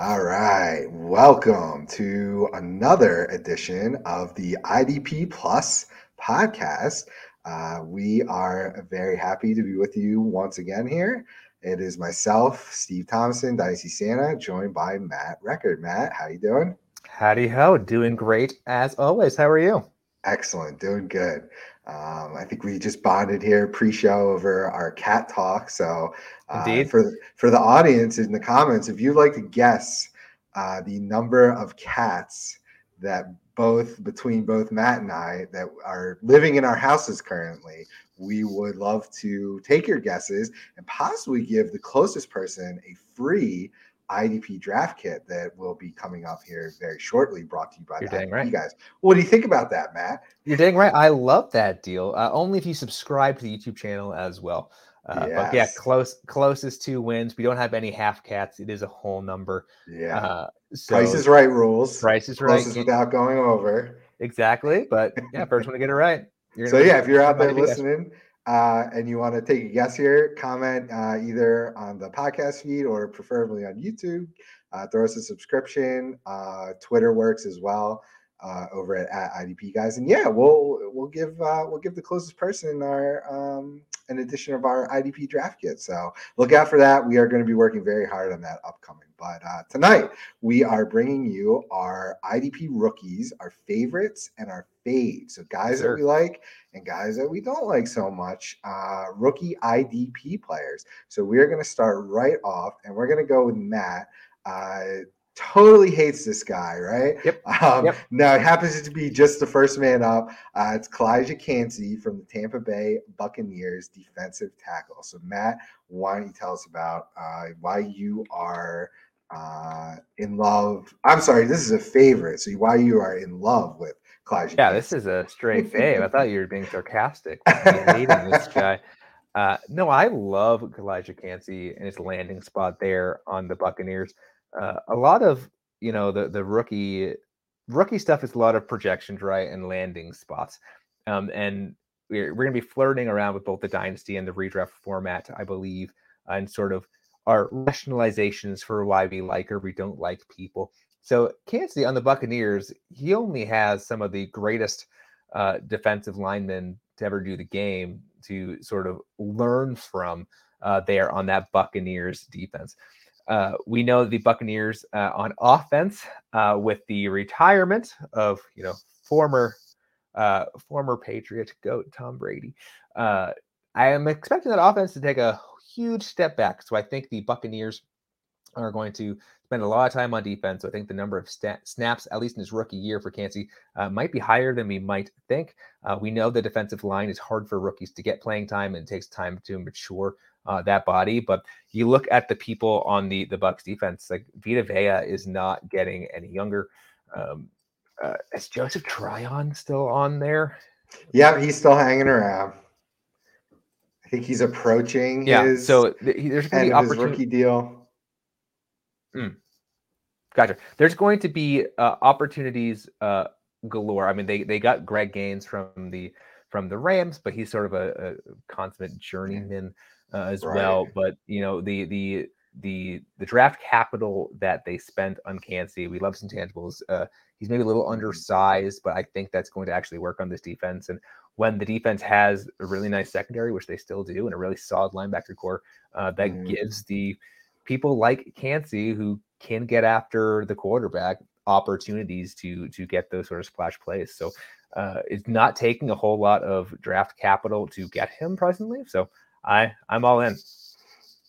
All right. Welcome to another edition of the IDP Plus podcast. Uh, we are very happy to be with you once again here. It is myself, Steve Thompson, Dynasty Santa, joined by Matt Record. Matt, how you doing? Howdy ho, doing great as always. How are you? Excellent, doing good. Um, I think we just bonded here pre-show over our cat talk. So, uh, for for the audience in the comments, if you'd like to guess uh, the number of cats that both between both Matt and I that are living in our houses currently, we would love to take your guesses and possibly give the closest person a free IDP draft kit that will be coming up here very shortly, brought to you by You're the IDP right. guys. What do you think about that, Matt? You're dang right. I love that deal. Uh, only if you subscribe to the YouTube channel as well. Uh, But yeah, close closest two wins. We don't have any half cats. It is a whole number. Yeah. Uh, so Price is right rules. Price is right. Closest without going over. Exactly. But yeah, first one to get it right. You're So yeah, if you're out there to listening uh, and you want to take a guess here, comment uh, either on the podcast feed or preferably on YouTube. Uh, throw us a subscription. Uh, Twitter works as well uh, over at, at IDP guys, and yeah, we'll we'll give uh, we'll give the closest person our um, an edition of our IDP draft kit. So look out for that. We are going to be working very hard on that upcoming. But uh, tonight we are bringing you our IDP rookies, our favorites, and our faves. So guys that we like and guys that we don't like so much. Uh, rookie IDP players. So we're going to start right off, and we're going to go with Matt. Uh, totally hates this guy, right? Yep. Um, Yep. Now it happens to be just the first man up. Uh, it's Calijah Kancey from the Tampa Bay Buccaneers defensive tackle. So Matt, why don't you tell us about uh, why you are uh, in love? I'm sorry, this is a favorite. So why you are in love with Calijah? Yeah, this is a straight fave. I thought you were being sarcastic. hating this guy. Uh, no, I love Elijah Kancey and his landing spot there on the Buccaneers. Uh, a lot of you know the the rookie rookie stuff is a lot of projections, right, and landing spots. Um, and we're we're gonna be flirting around with both the dynasty and the redraft format, I believe, and sort of our rationalizations for why we like or we don't like people. So Kancey on the Buccaneers, he only has some of the greatest uh, defensive linemen to ever do the game to sort of learn from uh, there on that Buccaneers defense. Uh, we know the Buccaneers uh, on offense uh, with the retirement of you know former uh, former Patriot goat Tom Brady. Uh, I am expecting that offense to take a huge step back. So I think the Buccaneers are going to spend a lot of time on defense. So I think the number of snaps, at least in his rookie year for Kancey, uh, might be higher than we might think. Uh, we know the defensive line is hard for rookies to get playing time and it takes time to mature uh, that body. But you look at the people on the the Bucks defense, like Vita Vea is not getting any younger. Um, uh, is Joseph Tryon still on there? Yeah, he's still hanging around. I think he's approaching Yeah. his so th- he- there's going to be opportunity. rookie deal. Gotcha. There's going to be uh, opportunities uh, galore. I mean, they they got Greg Gaines from the from the Rams, but he's sort of a, a consummate journeyman uh, as well. But you know, the the the the draft capital that they spent on Kancey, we love some intangibles. Uh, he's maybe a little undersized, but I think that's going to actually work on this defense. And when the defense has a really nice secondary, which they still do, and a really solid linebacker core, uh, that Mhm. gives the people like Kancey who can get after the quarterback opportunities to to get those sort of splash plays. So uh, it's not taking a whole lot of draft capital to get him presently. So I I'm all in.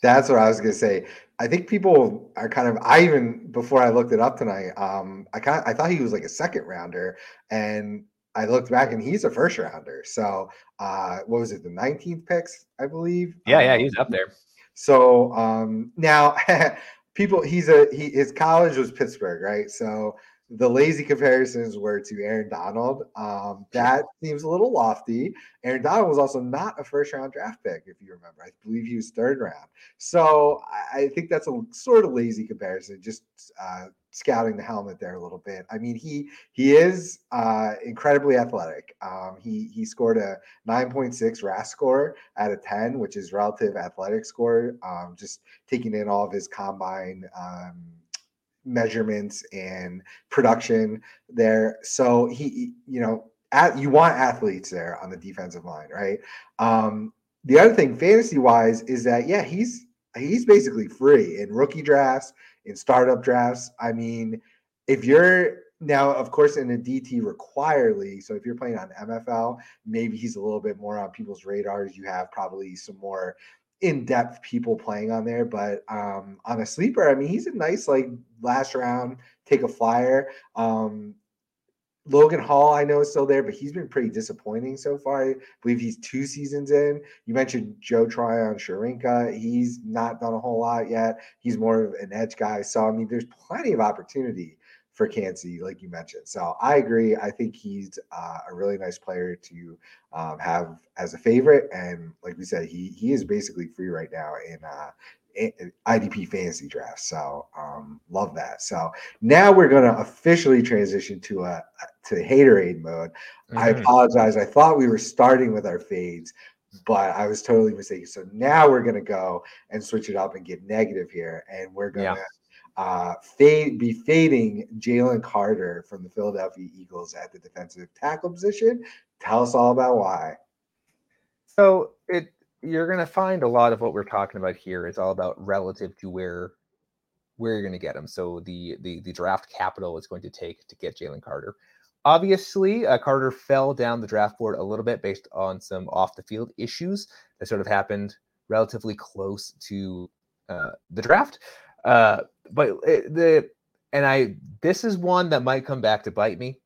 That's what I was gonna say. I think people are kind of. I even before I looked it up tonight, um, I kind of I thought he was like a second rounder, and I looked back and he's a first rounder. So uh, what was it, the 19th picks, I believe? Yeah, yeah, Um, he's up there. So um, now people, he's a he his college was Pittsburgh, right? So the lazy comparisons were to Aaron Donald. Um, that seems a little lofty. Aaron Donald was also not a first round draft pick, if you remember. I believe he was third round. So I, I think that's a sort of lazy comparison, just uh, scouting the helmet there a little bit. I mean, he he is uh, incredibly athletic. Um, he he scored a 9.6 RAS score out of 10, which is relative athletic score. Um, just taking in all of his combine um, measurements and production there. So he, you know, at, you want athletes there on the defensive line, right? Um, the other thing, fantasy wise, is that yeah, he's he's basically free in rookie drafts, in startup drafts. I mean, if you're now, of course, in a DT require league, so if you're playing on MFL, maybe he's a little bit more on people's radars. You have probably some more in-depth people playing on there, but um, on a sleeper, I mean, he's a nice like last round take a flyer. Um, Logan Hall, I know is still there, but he's been pretty disappointing so far. I believe he's two seasons in. You mentioned Joe Tryon-Shoyinka. He's not done a whole lot yet. He's more of an edge guy. So I mean, there's plenty of opportunity for Kancey, like you mentioned. So I agree. I think he's uh, a really nice player to um, have as a favorite, and like we said, he he is basically free right now in uh, IDP fantasy draft. So um, love that. So now we're going to officially transition to a to haterade mode. Mm-hmm. I apologize. I thought we were starting with our fades, but I was totally mistaken. So now we're going to go and switch it up and get negative here, and we're going to. Yeah. Uh, fade, be fading Jalen Carter from the Philadelphia Eagles at the defensive tackle position. Tell us all about why. So it you're going to find a lot of what we're talking about here is all about relative to where where you're going to get him. So the the the draft capital is going to take to get Jalen Carter. Obviously, uh, Carter fell down the draft board a little bit based on some off the field issues that sort of happened relatively close to uh, the draft. Uh, but it, the and I this is one that might come back to bite me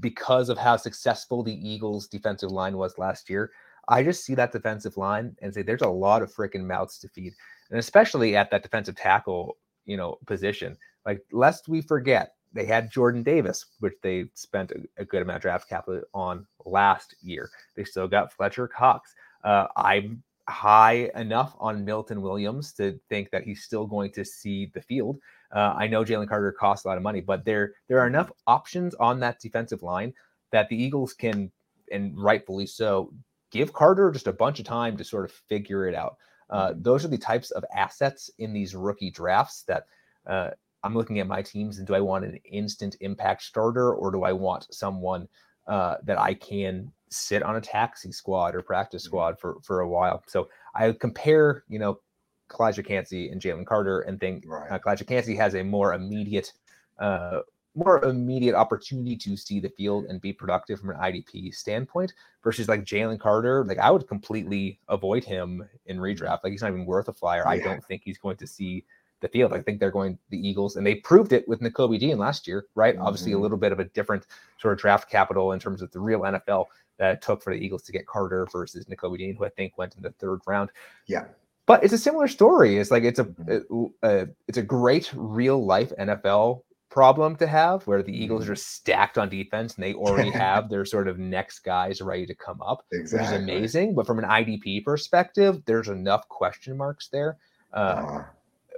because of how successful the Eagles defensive line was last year. I just see that defensive line and say there's a lot of freaking mouths to feed, and especially at that defensive tackle, you know, position. Like, lest we forget, they had Jordan Davis, which they spent a, a good amount of draft capital on last year. They still got Fletcher Cox. Uh, I'm high enough on Milton Williams to think that he's still going to see the field. Uh, I know Jalen Carter costs a lot of money, but there there are enough options on that defensive line that the Eagles can, and rightfully so, give Carter just a bunch of time to sort of figure it out. Uh, mm-hmm. those are the types of assets in these rookie drafts that uh, I'm looking at my teams and do I want an instant impact starter or do I want someone uh, that I can sit on a taxi squad or practice mm-hmm. squad for for a while? So I compare, you know, Calijah Kancey and Jalen Carter and think right. uh, Calijah Kancey has a more immediate uh, more immediate opportunity to see the field and be productive from an IDP standpoint versus like Jalen Carter. Like I would completely avoid him in redraft. Like he's not even worth a flyer. Yeah. I don't think he's going to see the field. I think they're going the Eagles, and they proved it with Nakobe Dean last year, right? Mm-hmm. Obviously, a mm-hmm. little bit of a different sort of draft capital in terms of the real NFL that it took for the Eagles to get Carter versus Nakobe Dean, who I think went in the third round. Yeah. But it's a similar story. It's like it's a, mm-hmm. a, a it's a great real life NFL problem to have where the Eagles mm-hmm. are stacked on defense and they already have their sort of next guys ready to come up, exactly. which is amazing. But from an IDP perspective, there's enough question marks there, uh, uh.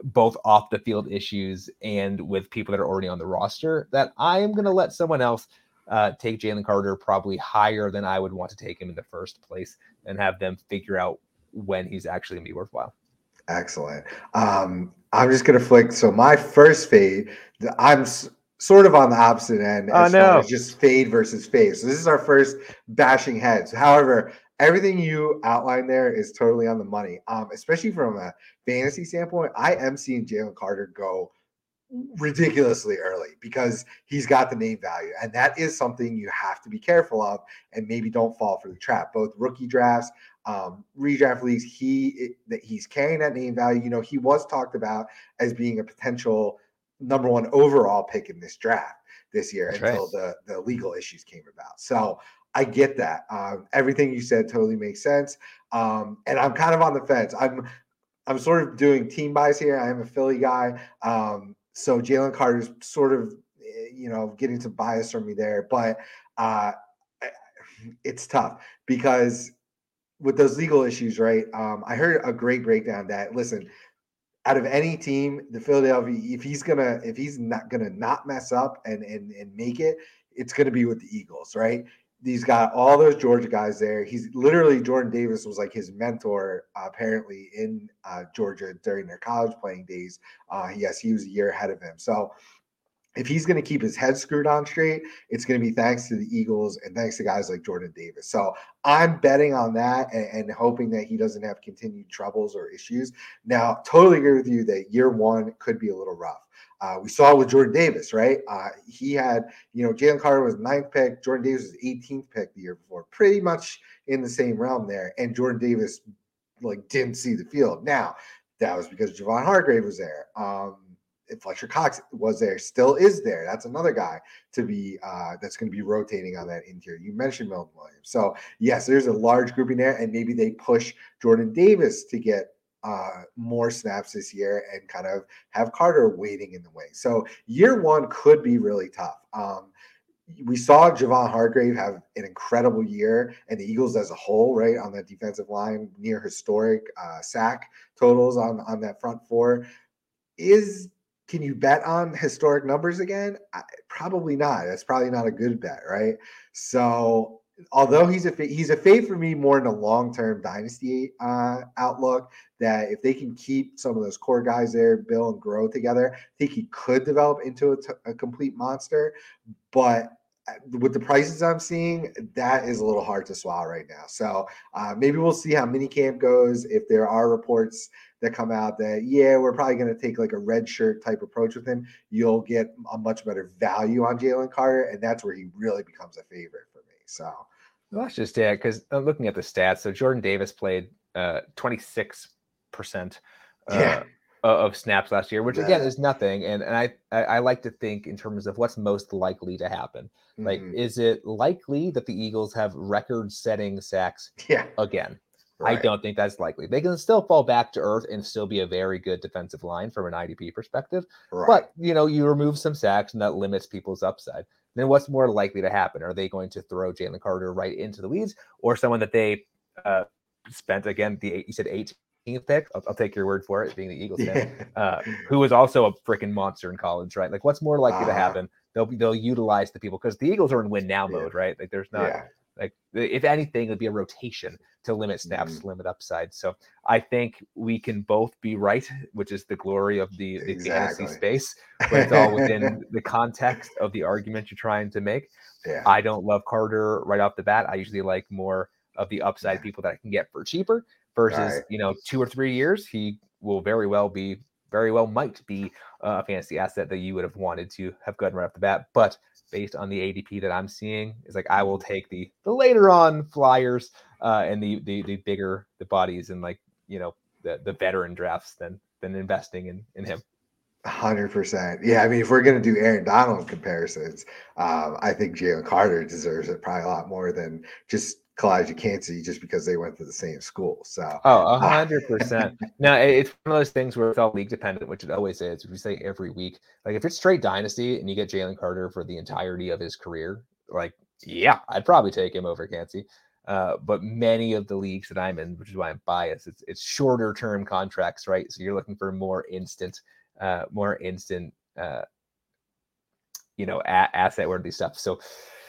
both off the field issues and with people that are already on the roster, that I am going to let someone else uh, take Jalen Carter probably higher than I would want to take him in the first place and have them figure out when he's actually going to be worthwhile. Excellent. Um, I'm just gonna flick. So my first fade, I'm s- sort of on the opposite end oh, as oh, no. far as just fade versus fade. So this is our first bashing heads. However, everything you outlined there is totally on the money. Um, especially from a fantasy standpoint, I am seeing Jalen Carter go ridiculously early because he's got the name value and that is something you have to be careful of and maybe don't fall for the trap both rookie drafts um, redraft leagues, he that he's carrying that name value. You know, he was talked about as being a potential number one overall pick in this draft this year That's until right. the the legal issues came about. So I get that. Um, everything you said totally makes sense. Um, and I'm kind of on the fence. I'm I'm sort of doing team bias here. I am a Philly guy. Um, so Jalen Carter's sort of eh, you know getting some bias from me there, but uh, it's tough because with those legal issues, right? Um, I heard a great breakdown that listen, out of any team, the Philadelphia, if he's gonna, if he's not gonna not mess up and and and make it, it's gonna be with the Eagles, right? he's got all those Georgia guys there. He's literally Jordan Davis was like his mentor uh, apparently in uh, Georgia during their college playing days. Uh, yes, he was a year ahead of him. So if he's going to keep his head screwed on straight, it's going to be thanks to the Eagles and thanks to guys like Jordan Davis. So I'm betting on that and, and, hoping that he doesn't have continued troubles or issues. Now, totally agree with you that year one could be a little rough. Uh, we saw with Jordan Davis, right? Uh, he had, you know, Jalen Carter was ninth pick, Jordan Davis was 18th pick the year before, pretty much in the same realm there. And Jordan Davis, like, didn't see the field. Now, that was because Javon Hargrave was there. Um, Fletcher Cox was there, still is there. That's another guy to be uh, that's going to be rotating on that interior. You mentioned Milton Williams, so yes, there's a large grouping there, and maybe they push Jordan Davis to get uh, more snaps this year and kind of have Carter waiting in the wing. So year one could be really tough. Um, we saw Javon Hargrave have an incredible year, and the Eagles as a whole, right on that defensive line, near historic uh, sack totals on on that front four. Is can you bet on historic numbers again? I, probably not. That's probably not a good bet, right? So, although he's a he's a fade for me more in a long term dynasty uh, outlook. That if they can keep some of those core guys there, Bill and grow together, I think he could develop into a, t- a complete monster. But uh, with the prices I'm seeing, that is a little hard to swallow right now. So uh, maybe we'll see how minicamp goes. If there are reports that come out that yeah, we're probably going to take like a red shirt type approach with him, you'll get a much better value on Jalen Carter, and that's where he really becomes a favorite for me. So well, that's just it. because I'm looking at the stats. So Jordan Davis played uh, 26 percent. Uh, yeah of snaps last year, which again is nothing. And and I, I, I like to think in terms of what's most likely to happen. Mm-hmm. Like, is it likely that the Eagles have record-setting sacks yeah. again? Right. I don't think that's likely. They can still fall back to earth and still be a very good defensive line from an IDP perspective. Right. But you know, you remove some sacks and that limits people's upside. Then what's more likely to happen? Are they going to throw Jalen Carter right into the weeds, or someone that they uh, spent again? The you said 18th pick. I'll, I'll, take your word for it, being the Eagles yeah. fan, uh, who was also a freaking monster in college, right? Like, what's more likely uh, to uh-huh. happen? They'll be they'll utilize the people because the Eagles are in win now yeah. mode, right? Like, there's not. Yeah like if anything, it'd be a rotation to limit snaps, mm-hmm. limit upside. So I think we can both be right, which is the glory of the, the exactly. fantasy space, but it's all within the context of the argument you're trying to make. Yeah. I don't love Carter right off the bat. I usually like more of the upside yeah. people that I can get for cheaper versus, right. you know, two or three years. He will very well be, very well might be a fantasy asset that you would have wanted to have gotten right off the bat. But based on the ADP that I'm seeing is like I will take the the later on flyers uh, and the, the the bigger the bodies and like you know the the veteran drafts than than investing in in him. Hundred percent. Yeah, I mean, if we're gonna do Aaron Donald comparisons, um, I think Jalen Carter deserves it probably a lot more than just Calijah Kancey just because they went to the same school. So oh, a hundred percent. Now it's one of those things where it's all league dependent, which it always is. We say every week, like if it's straight dynasty and you get Jalen Carter for the entirety of his career, like yeah, I'd probably take him over Kancey. Uh, but many of the leagues that I'm in, which is why I'm biased, it's it's shorter term contracts, right? So you're looking for more instant, uh, more instant, uh, you know, a- asset worthy stuff. So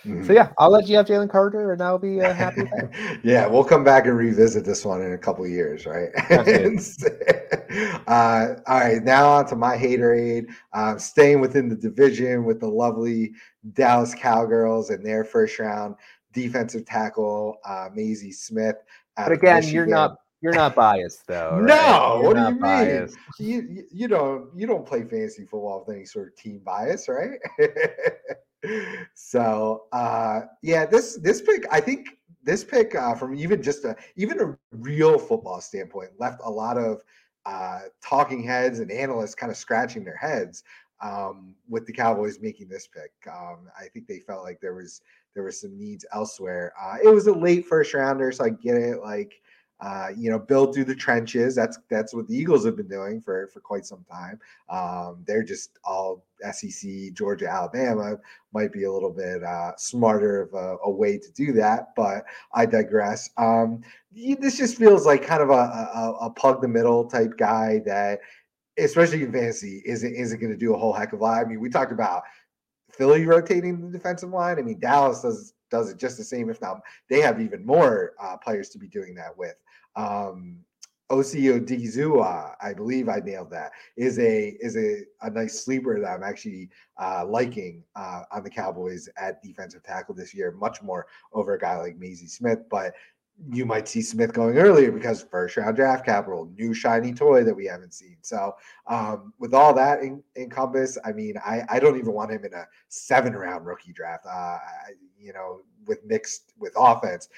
Mm-hmm. So yeah, I'll let you have Jalen Carter, and I'll be uh, happy. yeah, we'll come back and revisit this one in a couple years, right? uh, all right, now on to my haterade. Uh, staying within the division with the lovely Dallas Cowgirls and their first round defensive tackle uh, Mazi Smith. But again, you're not you're not biased though. Right? No, you're what do you biased. mean? You, you don't you don't play fantasy football with any sort of team bias, right? So uh yeah, this this pick, I think this pick uh, from even just a even a real football standpoint left a lot of uh talking heads and analysts kind of scratching their heads um with the Cowboys making this pick. Um I think they felt like there was there was some needs elsewhere. Uh it was a late first rounder, so I get it like uh, you know, build through the trenches. That's that's what the Eagles have been doing for for quite some time. Um, they're just all SEC, Georgia, Alabama might be a little bit uh, smarter of a, a, way to do that, but I digress. Um, this just feels like kind of a, a, a plug the middle type guy that, especially in fantasy, isn't isn't going to do a whole heck of a lot. I mean, we talked about Philly rotating the defensive line. I mean, Dallas does does it just the same. If not, they have even more uh, players to be doing that with. Um, Osi Odighizuwa, I believe I nailed that, is a is a, a nice sleeper that I'm actually uh, liking uh, on the Cowboys at defensive tackle this year, much more over a guy like Mazi Smith. But you might see Smith going earlier because first round draft capital, new shiny toy that we haven't seen. So um, with all that in, encompass, I mean, I, I don't even want him in a seven round rookie draft. Uh, you know, with mixed with offense,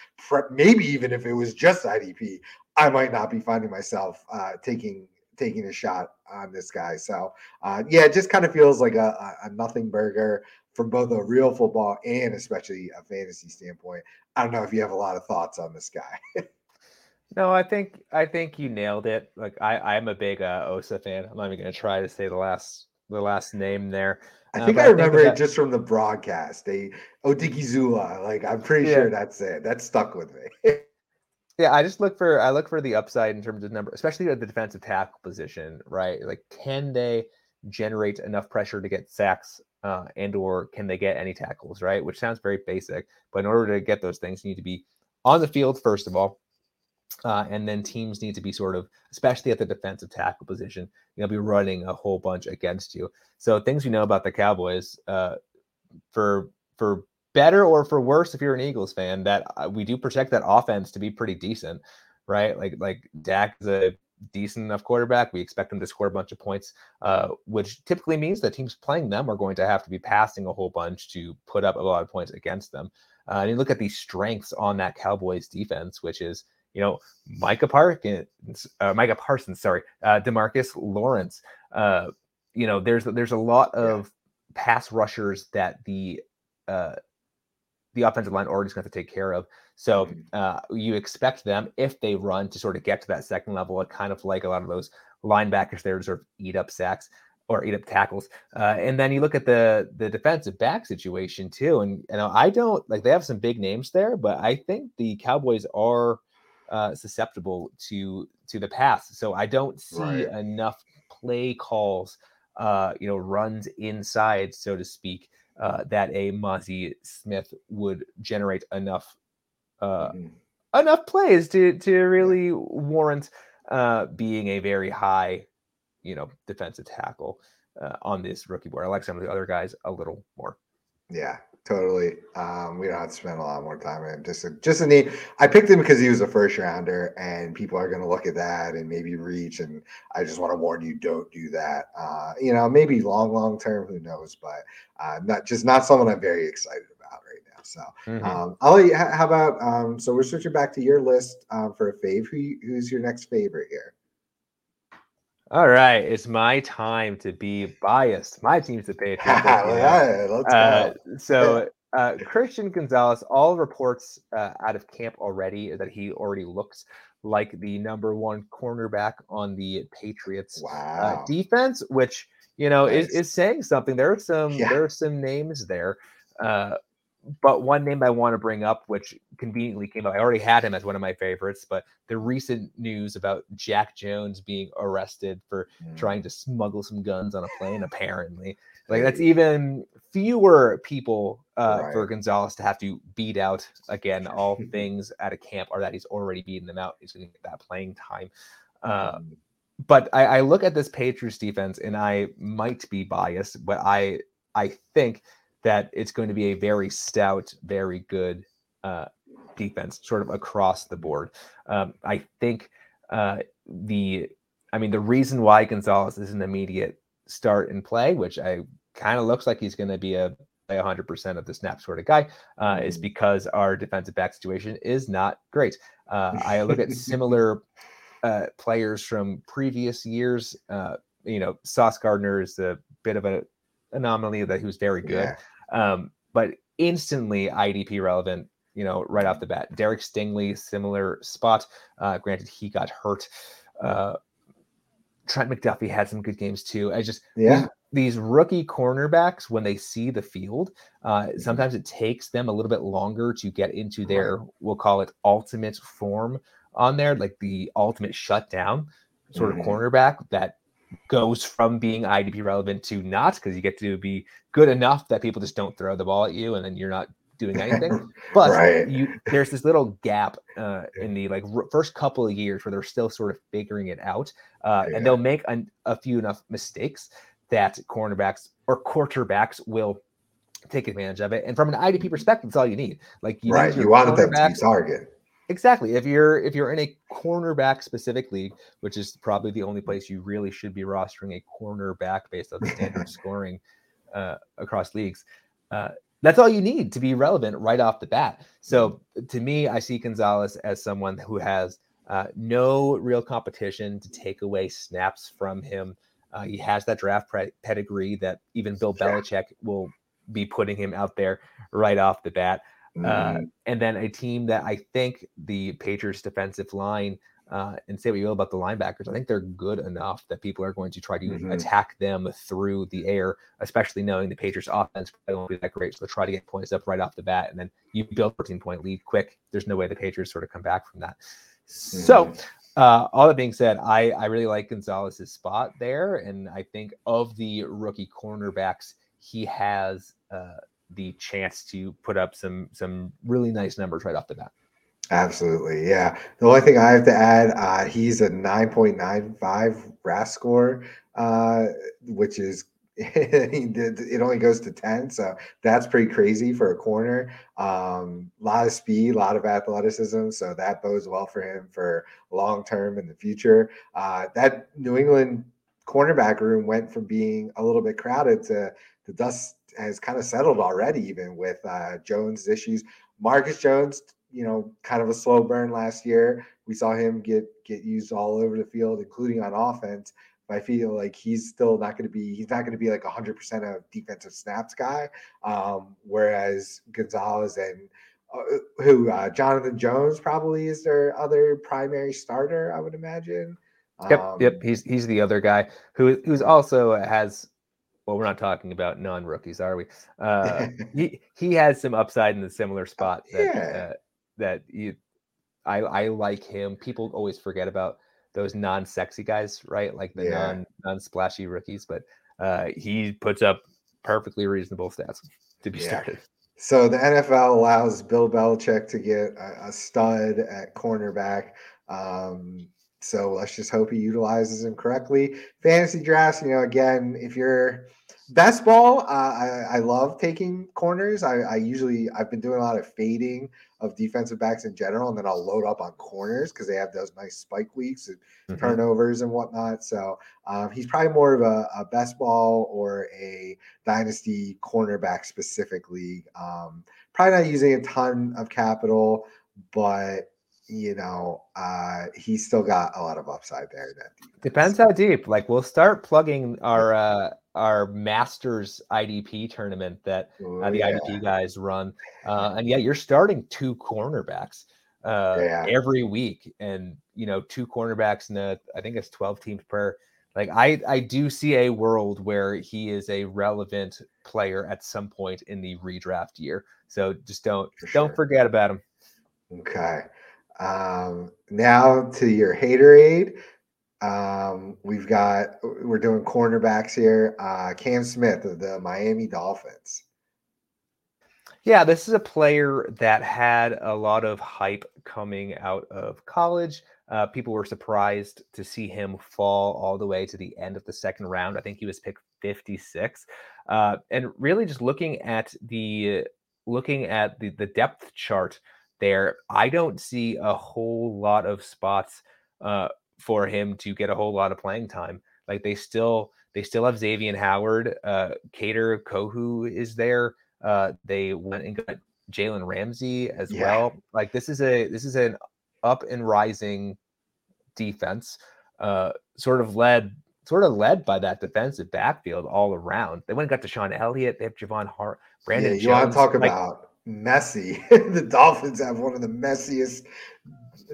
maybe even if it was just IDP, I might not be finding myself uh, taking taking a shot on this guy. So uh, yeah, it just kind of feels like a, a, nothing burger from both a real football and especially a fantasy standpoint. I don't know if you have a lot of thoughts on this guy. no, I think I think you nailed it. Like I, I'm a big uh, Osa fan. I'm not even going to try to say the last the last name there. I uh, think uh, I remember I think it just from the broadcast. They Odighizuwa. Like I'm pretty yeah. sure that's it. That stuck with me. Yeah, I just look for I look for the upside in terms of number, especially at the defensive tackle position, right? Like, can they generate enough pressure to get sacks, uh, and or can they get any tackles, right? Which sounds very basic, but in order to get those things, you need to be on the field first of all, uh, and then teams need to be sort of, especially at the defensive tackle position, you know, be running a whole bunch against you. So things we know about the Cowboys, uh, for for better or for worse if you're an Eagles fan that uh, we do protect that offense to be pretty decent, right? Like like Dak is a decent enough quarterback. We expect him to score a bunch of points, uh, which typically means that teams playing them are going to have to be passing a whole bunch to put up a lot of points against them. Uh, and you look at the strengths on that Cowboys defense, which is you know Micah Parsons, uh, Micah Parsons, sorry, uh, Demarcus Lawrence. Uh, you know, there's there's a lot of yeah. pass rushers that the uh, the offensive line already is going to, to take care of. So mm-hmm. uh, you expect them, if they run, to sort of get to that second level, kind of like a lot of those linebackers there to sort of eat up sacks or eat up tackles. Uh, and then you look at the the defensive back situation too, and you know I don't like they have some big names there, but I think the Cowboys are uh, susceptible to to the pass. So I don't see right. enough play calls, uh, you know, runs inside, so to speak, uh, that a Mazi Smith would generate enough uh, mm-hmm. enough plays to to really warrant uh, being a very high, you know, defensive tackle uh, on this rookie board. I like some of the other guys a little more. Yeah, totally. Um, we don't have to spend a lot more time on him. Just a, just a neat. I picked him because he was a first rounder, and people are going to look at that and maybe reach. And I just want to warn you, don't do that. Uh, you know, maybe long, long term, who knows? But uh, not just not someone I'm very excited about right now. So, mm-hmm. um, Ali, how about? Um, so we're switching back to your list um, for a fave. Who, who's your next favorite here? All right, it's my time to be biased. My team's the Patriots. yeah, let's uh, go. so uh, Christian Gonzalez, all reports uh, out of camp already that he already looks like the number one cornerback on the Patriots uh, wow. defense, which you know nice. is, is saying something. There are some yeah. there are some names there. But one name I want to bring up, which conveniently came up, I already had him as one of my favorites, but the recent news about Jack Jones being arrested for mm. trying to smuggle some guns on a plane, apparently. Like that's even fewer people uh, right. for Gonzalez to have to beat out again. All things at a camp are that he's already beaten them out. He's going to get that playing time. Uh, mm. But I, I look at this Patriots defense, and I might be biased, but I I think that it's going to be a very stout, very good uh, defense, sort of across the board. Um, I think uh, the, I mean, the reason why Gonzalez is an immediate start and play, which I kind of looks like he's going to be a 100% of the snap sort of guy, uh, is mm-hmm. because our defensive back situation is not great. Uh, I look at similar uh, players from previous years. Uh, you know, Sauce Gardner is a bit of an anomaly that he was very good. Yeah. Um, but instantly IDP relevant, you know, right off the bat. Derek Stingley, similar spot. Uh, granted, he got hurt. Uh, Trent McDuffie had some good games too. I just yeah. These, these rookie cornerbacks, when they see the field, uh, sometimes it takes them a little bit longer to get into their, we'll call it ultimate form on there, like the ultimate shutdown sort of mm-hmm. cornerback that goes from being IDP relevant to not because you get to be good enough that people just don't throw the ball at you and then you're not doing anything. But Right. you there's this little gap uh, in the like r- first couple of years where they're still sort of figuring it out, uh, Yeah. and they'll make an, a few enough mistakes that cornerbacks or quarterbacks will take advantage of it. And from an IDP perspective, that's all you need. Like you right. You them to be target. Exactly. If you're if you're in a cornerback specific league, which is probably the only place you really should be rostering a cornerback based on the standard scoring uh, across leagues, uh, that's all you need to be relevant right off the bat. So to me, I see Gonzalez as someone who has uh, no real competition to take away snaps from him. Uh, he has that draft pre- pedigree that even Bill Belichick will be putting him out there right off the bat. Uh, Mhm. and then a team that I think the Patriots defensive line, uh, and say what you will about the linebackers, I think they're good enough that people are going to try to Mhm. attack them through the air, especially knowing the Patriots offense probably won't be that great. So they'll try to get points up right off the bat. And then you build a 14 point lead quick. There's no way the Patriots sort of come back from that. So, Mhm. uh, all that being said, I, I really like Gonzalez's spot there. And I think of the rookie cornerbacks, he has uh, the chance to put up some some really nice numbers right off the bat. Absolutely, yeah. The only thing I have to add, uh, he's a 9.95 RAS score, uh, which is it only goes to 10, so that's pretty crazy for a corner. Um, a lot of speed, a lot of athleticism, so that bodes well for him for long term in the future. Uh, that New England cornerback room went from being a little bit crowded to the dust has kind of settled already, even with uh, Jones' issues. Marcus Jones, you know, kind of a slow burn last year. We saw him get get used all over the field, including on offense. But I feel like he's still not going to be he's not going to be like 100% of defensive snaps guy. Um, whereas Gonzalez and uh, who uh, Jonathan Jones probably is their other primary starter, I would imagine. Yep, yep. Um, He's he's the other guy who who's also has. Well, we're not talking about non rookies, are we? Uh, he he has some upside in the similar spot that Yeah. uh, that you. I I like him. People always forget about those non sexy guys, right? Like the Yeah. non non splashy rookies, but uh, he puts up perfectly reasonable stats to be Yeah. started. So the NFL allows Bill Belichick to get a, a stud at cornerback. Um, so let's just hope he utilizes him correctly. Fantasy drafts, you know, again, if you're best ball, uh, I, I love taking corners. I, I usually I've been doing a lot of fading of defensive backs in general, and then I'll load up on corners because they have those nice spike weeks and Mhm. turnovers and whatnot. So um, he's probably more of a, a best ball or a dynasty cornerback specifically. Um, probably not using a ton of capital, but you know, uh, he's still got a lot of upside there. That defense. Depends how deep. Like we'll start plugging our uh, our Masters IDP tournament that Ooh, uh, the yeah. IDP guys run. Uh, and yeah, you're starting two cornerbacks uh, Yeah. every week, and you know two cornerbacks in the I think it's 12 teams per. Like I I do see a world where he is a relevant player at some point in the redraft year. So just don't For don't sure. forget about him. Okay. Um, now to your haterade. Um, we've got we're doing cornerbacks here. Uh, Cam Smith of the Miami Dolphins. Yeah, this is a player that had a lot of hype coming out of college. Uh, people were surprised to see him fall all the way to the end of the second round. I think he was picked 56. Uh, and really just looking at the looking at the, the depth chart there, I don't see a whole lot of spots uh, for him to get a whole lot of playing time. Like they still they still have Xavier Howard, uh, Kader Kohou is there. Uh, they went and got Jalen Ramsey as Yeah. well. Like this is a this is an up and rising defense, uh, sort of led sort of led by that defensive backfield all around. They went and got DeShon Elliott. They have Javon Hart, Brandon. yeah, you want to talk Like, about messy? the Dolphins have one of the messiest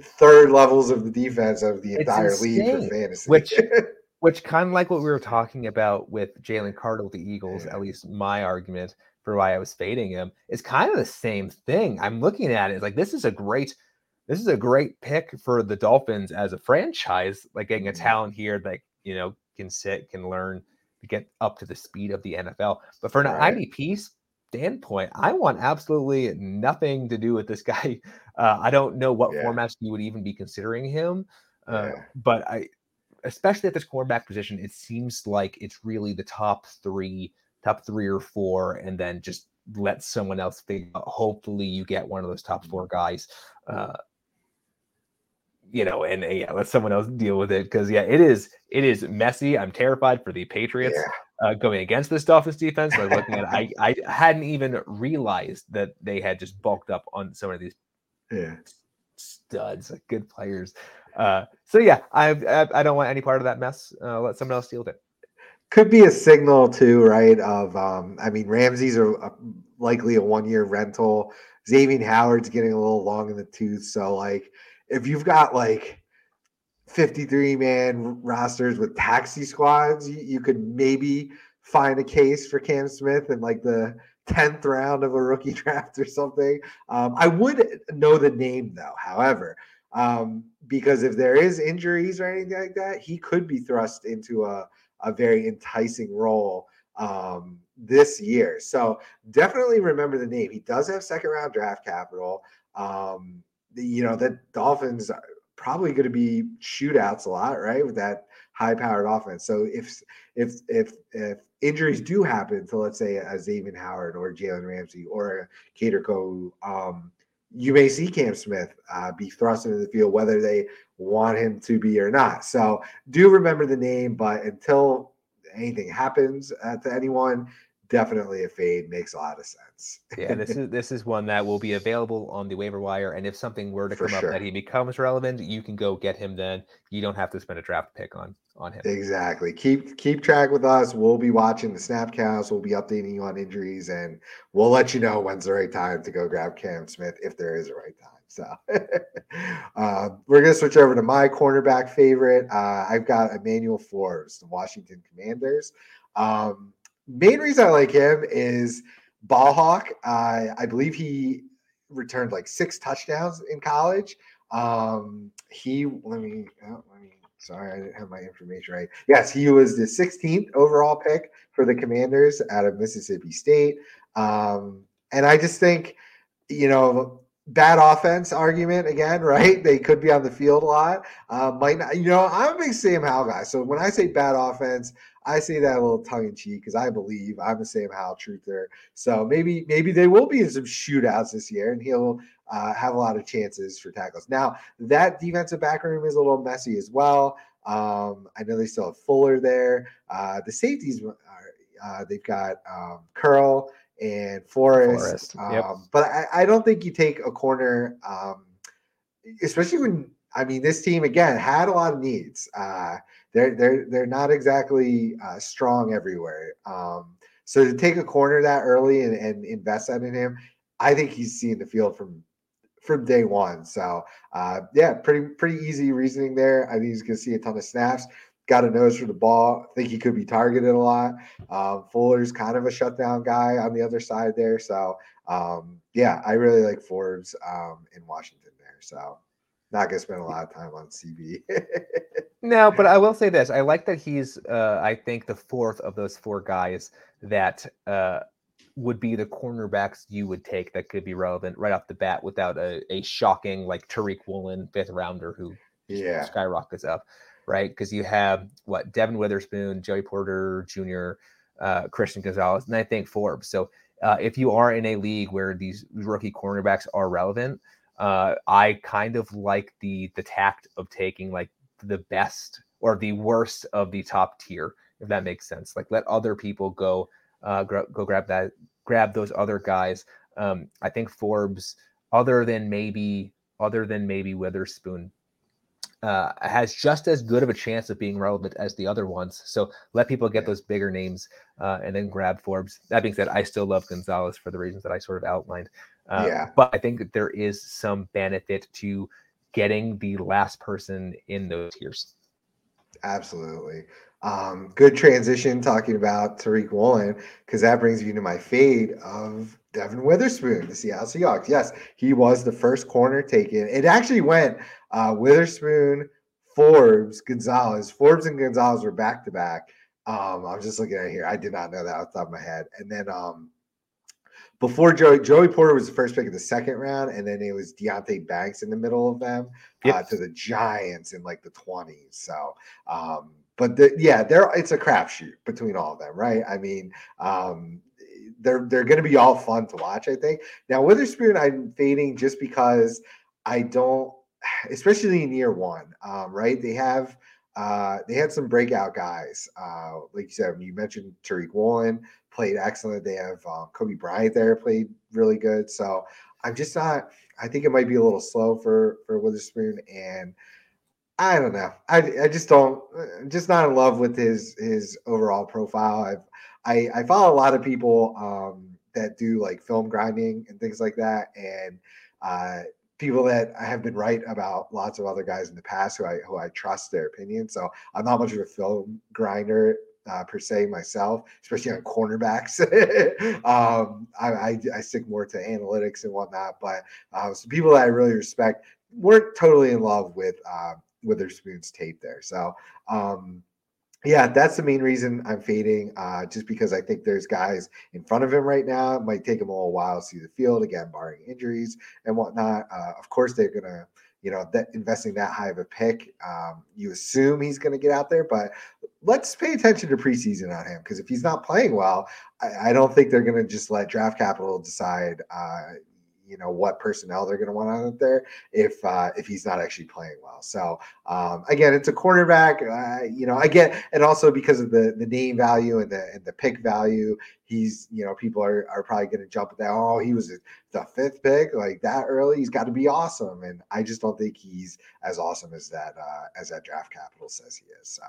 third levels of the defense of the It's entire league for fantasy. which- which kind of like what we were talking about with Jalen Carter with the Eagles, Yeah. at least my argument for why I was fading him is kind of the same thing. I'm looking at it it's like this is a great this is a great pick for the Dolphins as a franchise, like getting a Mhm. talent here that you know can sit, can learn to get up to the speed of the NFL. But for an Right. IDP standpoint, I want absolutely nothing to do with this guy. Uh, I don't know what yeah. formats you would even be considering him, uh, yeah. but I, especially at this cornerback position, it seems like it's really the top three, top three or four, and then just let someone else figure out. Hopefully, you get one of those top four guys. Uh, you know, and yeah, let someone else deal with it because yeah, it is it is messy. I'm terrified for the Patriots yeah. uh, going against this Dolphins defense. Like looking at, I I hadn't even realized that they had just bulked up on some of these yeah. studs, like good players. Uh, so yeah, I, I, I don't want any part of that mess. Uh, let someone else deal with it. Could be a signal too, right? Of um, I mean, Ramsey's are a, likely a one year rental. Xavier Howard's getting a little long in the tooth, so like if you've got like 53 man rosters with taxi squads, you, you, could maybe find a case for Cam Smith in like the 10th round of a rookie draft or something. Um, I would know the name though, however, um, because if there is injuries or anything like that, he could be thrust into a, a very enticing role um, this year. So definitely remember the name. He does have second round draft capital. Um, you know, that Dolphins are probably going to be shootouts a lot, right? With that high powered offense. So if if if if injuries do happen to let's say a Xavier Howard or Jalen Ramsey or a Kohou, um, you may see Cam Smith uh, be thrust into the field, whether they want him to be or not. So do remember the name, but until anything happens uh, to anyone, definitely a fade makes a lot of sense. yeah, this is this is one that will be available on the waiver wire, and if something were to For come sure. up that he becomes relevant, you can go get him. Then you don't have to spend a draft pick on on him. Exactly. Keep keep track with us. We'll be watching the snap counts. We'll be updating you on injuries, and we'll let you know when's the right time to go grab Cam Smith if there is a right time. So uh, we're going to switch over to my cornerback favorite. Uh, I've got Emmanuel Forbes, the Washington Commanders. Um, main reason I like him is ball hawk. Uh, I believe he returned like six touchdowns in college. Um, he let me oh, let me sorry I didn't have my information right. Yes, he was the 16th overall pick for the Commanders out of Mississippi State. Um, and I just think, you know, bad offense argument again, right? They could be on the field a lot. Uh, might not, you know, I'm a big Sam Howell guy. So when I say bad offense, I say that a little tongue in cheek because I believe I'm a Sam Howell truther. So maybe maybe they will be in some shootouts this year, and he'll uh, have a lot of chances for tackles. Now that defensive back room is a little messy as well. Um, I know they still have Fuller there. Uh, the safeties are uh, they've got um, Curl and Forrest. Forrest. Yep. Um, but I, I, don't think you take a corner, um, especially when I mean this team again had a lot of needs. Uh, they're they're they're not exactly uh, strong everywhere. Um, so to take a corner that early and, and invest that in him, I think he's seeing the field from from day one. So uh, yeah, pretty pretty easy reasoning there. I think he's going to see a ton of snaps got a nose for the ball. I think he could be targeted a lot. Um, Fuller's kind of a shutdown guy on the other side there. So, um, yeah, I really like Forbes um, in Washington there. So, not going to spend a lot of time on CB. no, but I will say this. I like that he's, uh, I think, the fourth of those four guys that uh, would be the cornerbacks you would take that could be relevant right off the bat without a, a shocking, like Tariq Woolen fifth rounder who yeah. skyrockets up right? Because you have what Devon Witherspoon, Joey Porter Jr., uh, Christian Gonzalez, and I think Forbes. So uh, if you are in a league where these rookie cornerbacks are relevant, uh, I kind of like the the tact of taking like the best or the worst of the top tier, if that makes sense. Like let other people go uh, go grab that grab those other guys. Um, I think Forbes, other than maybe other than maybe Witherspoon, uh, has just as good of a chance of being relevant as the other ones. So let people get those bigger names uh, and then grab Forbes. That being said, I still love Gonzalez for the reasons that I sort of outlined. Uh, yeah. But I think that there is some benefit to getting the last person in those tiers. Absolutely. Um, good transition talking about Tariq Woolen because that brings me to my fade of Devon Witherspoon, the Seattle Seahawks. Yes, he was the first corner taken. It actually went uh, Witherspoon, Forbes, Gonzalez. Forbes and Gonzalez were back to back. Um, I was just looking at here. I did not know that off the top of my head. And then um, before Joey Joey Porter was the first pick of the second round, and then it was Deonte Banks in the middle of them yep. uh, to the Giants in like the twenties. So, um, but the, yeah, there it's a crapshoot between all of them, right? I mean, um, they're they're going to be all fun to watch. I think now Witherspoon, I'm fading just because I don't, especially in year one, um, right? They have. Uh, they had some breakout guys. Uh, like you said, you mentioned Tariq Woolen played excellent. They have um, Coby Bryant there, played really good. So I'm just not. I think it might be a little slow for for Witherspoon, and I don't know. I I just don't. I'm just not in love with his his overall profile. I've I I follow a lot of people um, that do like film grinding and things like that, and uh, people that I have been right about lots of other guys in the past who I who I trust their opinion. So I'm not much of a film grinder uh, per se myself, especially on cornerbacks. um, I, I, I, stick more to analytics and whatnot, but uh, some people that I really respect weren't totally in love with uh, Witherspoon's tape there. So um, yeah, that's the main reason I'm fading. Uh, just because I think there's guys in front of him right now. It might take him a little while to see the field again, barring injuries and whatnot. Uh, of course, they're gonna you know that investing that high of a pick um, you assume he's to get out there but let's pay attention to preseason on him because if he's not playing well I, I don't think they're to just let draft capital decide uh, you know what personnel they're going to want out there if uh, if he's not actually playing well. So um, again, it's a quarterback. Uh, you know, get, and also because of the the name value and the and the pick value, he's you know people are are probably going to jump at that. Oh, he was the fifth pick like that early. He's got to be awesome, and I just don't think he's as awesome as that uh, as that draft capital says he is. So.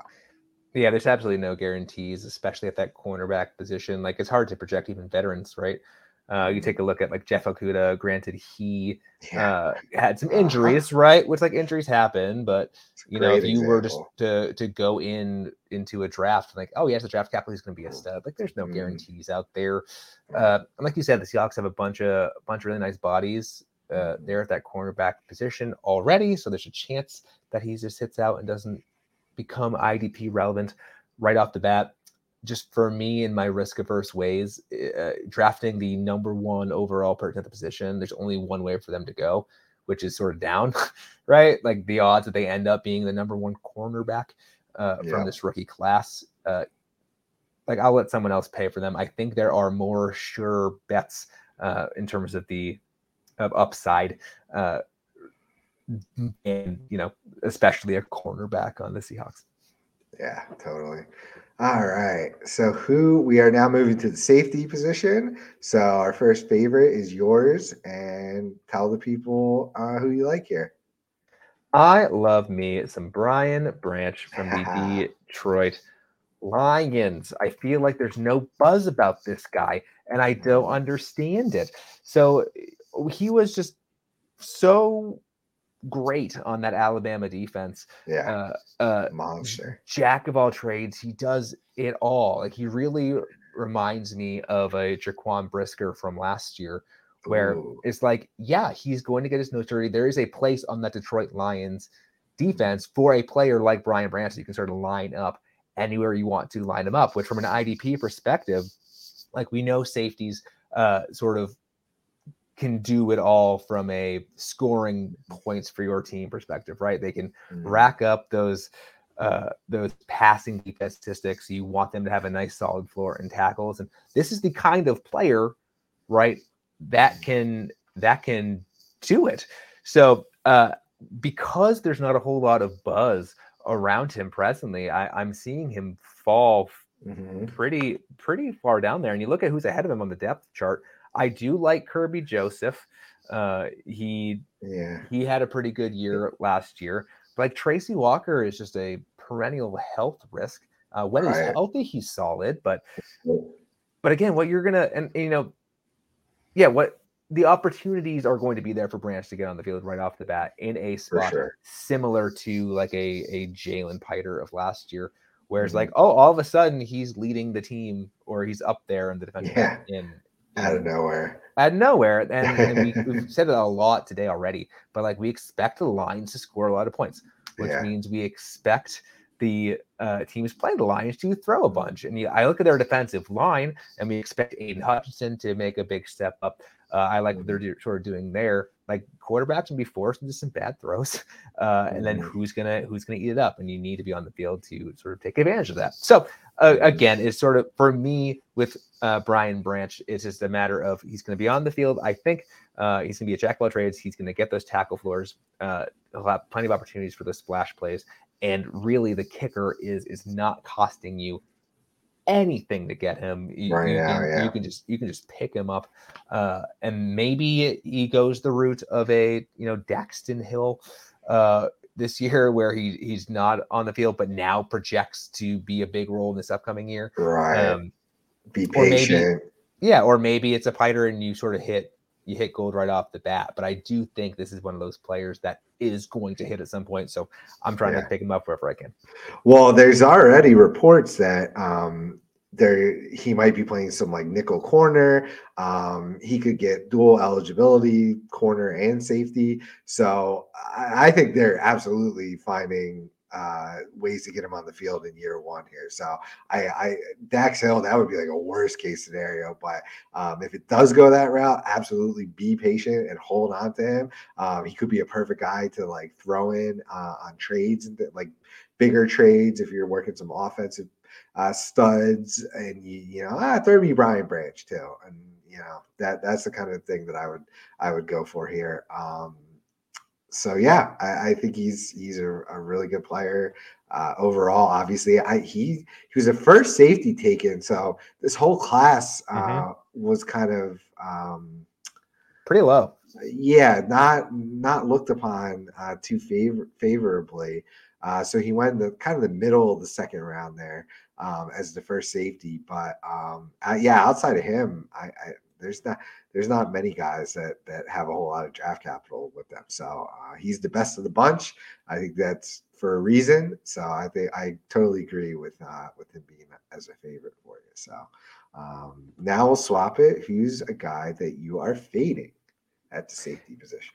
Yeah, there's absolutely no guarantees, especially at that cornerback position. Like it's hard to project even veterans, right? Uh, you take a look at like Jeff Okudah. Granted, he yeah. uh, had some uh-huh. injuries, right? Which like injuries happen, but you know, if you example. were just to to go in into a draft, like, oh, he has a draft capital, he's going to be a stud. Like, there's no mm. guarantees out there. Uh, and like you said, the Seahawks have a bunch of a bunch of really nice bodies uh, mm-hmm. there at that cornerback position already, so there's a chance that he just hits out and doesn't become IDP relevant right off the bat just for me in my risk averse ways, uh, drafting the number one overall person at the position, there's only one way for them to go, which is sort of down, right? Like the odds that they end up being the number one cornerback uh, yeah. from this rookie class. Uh, like I'll let someone else pay for them. I think there are more sure bets uh, in terms of the of upside, uh, and you know, especially a cornerback on the Seahawks. Yeah, totally. All right. So who we are now moving to the safety position. So our first favorite is yours, and tell the people uh, who you like here. I love me some Brian Branch from the Detroit Lions. I feel like there's no buzz about this guy, and I don't understand it. So he was just so great on that Alabama defense. Yeah. Uh, uh, Monster. Jack of all trades. He does it all. Like he really reminds me of a Jaquan Brisker from last year, where Ooh. it's like, yeah, he's going to get his nose dirty. There is a place on that Detroit Lions defense for a player like Brian Branch. You can sort of line up anywhere you want to line him up, which from an IDP perspective, like we know safeties uh, sort of can do it all from a scoring points for your team perspective, right? They can mm-hmm. rack up those uh, those passing defense statistics. You want them to have a nice solid floor and tackles, and this is the kind of player, right? That can that can do it. So uh, because there's not a whole lot of buzz around him presently, I, am seeing him fall mm-hmm. pretty pretty far down there. And you look at who's ahead of him on the depth chart. I do like Kerby Joseph. Uh, he yeah he had a pretty good year last year. But like Tracy Walker is just a perennial health risk. Uh, when right. he's healthy, he's solid. But but again, what you're gonna and you know, yeah, what the opportunities are going to be there for Branch to get on the field right off the bat in a spot sure. similar to like a a Jalen Pitre of last year, whereas mm-hmm. like oh, all of a sudden he's leading the team or he's up there in the defensive yeah. in out of nowhere. Out of nowhere. And, and we, have said it a lot today already, but like we expect the Lions to score a lot of points, which yeah. means we expect the uh, teams playing the Lions to throw a bunch. And you, I look at their defensive line, and we expect Aidan Hutchinson to make a big step up. Uh, I like what they're do, sort of doing there. Like quarterbacks can be forced into some bad throws, uh, and then who's gonna who's gonna eat it up? And you need to be on the field to sort of take advantage of that. So uh, again, it's sort of for me with uh, Brian Branch, it's just a matter of he's going to be on the field. I think uh, he's going to be a jack of all trades. He's going to get those tackle floors. Uh, he'll have plenty of opportunities for the splash plays, and really the kicker is is not costing you anything to get him. You, Right you, now, yeah. you can just you can just pick him up, uh, and maybe he goes the route of a you know Daxton Hill uh, this year, where he he's not on the field, but now projects to be a big role in this upcoming year. Right. Um, Be or maybe- patient. yeah, or maybe it's a fighter and you sort of hit you hit gold right off the bat. But I do think this is one of those players that is going to hit at some point. So I'm trying Yeah. to pick him up wherever I can. Well, there's already reports that um, there he might be playing some like nickel corner. Um, he could get dual eligibility, corner and safety. So I, I think they're absolutely finding uh, ways to get him on the field in year one here. So I, I Dax Hill, that would be like a worst case scenario. But um, if it does go that route, absolutely be patient and hold on to him. Um, he could be a perfect guy to like throw in uh, on trades and like bigger trades if you're working some offensive uh, studs and you you know ah, throw me Brian Branch too, and you know that that's the kind of thing that I would I would go for here. Um, so yeah, I, I think he's he's a, a really good player uh, overall. Obviously, I he he was the first safety taken, so this whole class uh, Mhm. was kind of. Um, Pretty low. yeah, not not looked upon uh, too favor- favorably. Uh, so he went in the kind of the middle of the second round there um, as the first safety. But um, yeah, outside of him, I, I there's not there's not many guys that that have a whole lot of draft capital with them. So uh, he's the best of the bunch. I think that's for a reason. So I think I totally agree with uh, with him being as a favorite for you. So um, now we'll swap it. Who's a guy that you are fading? at the safety position.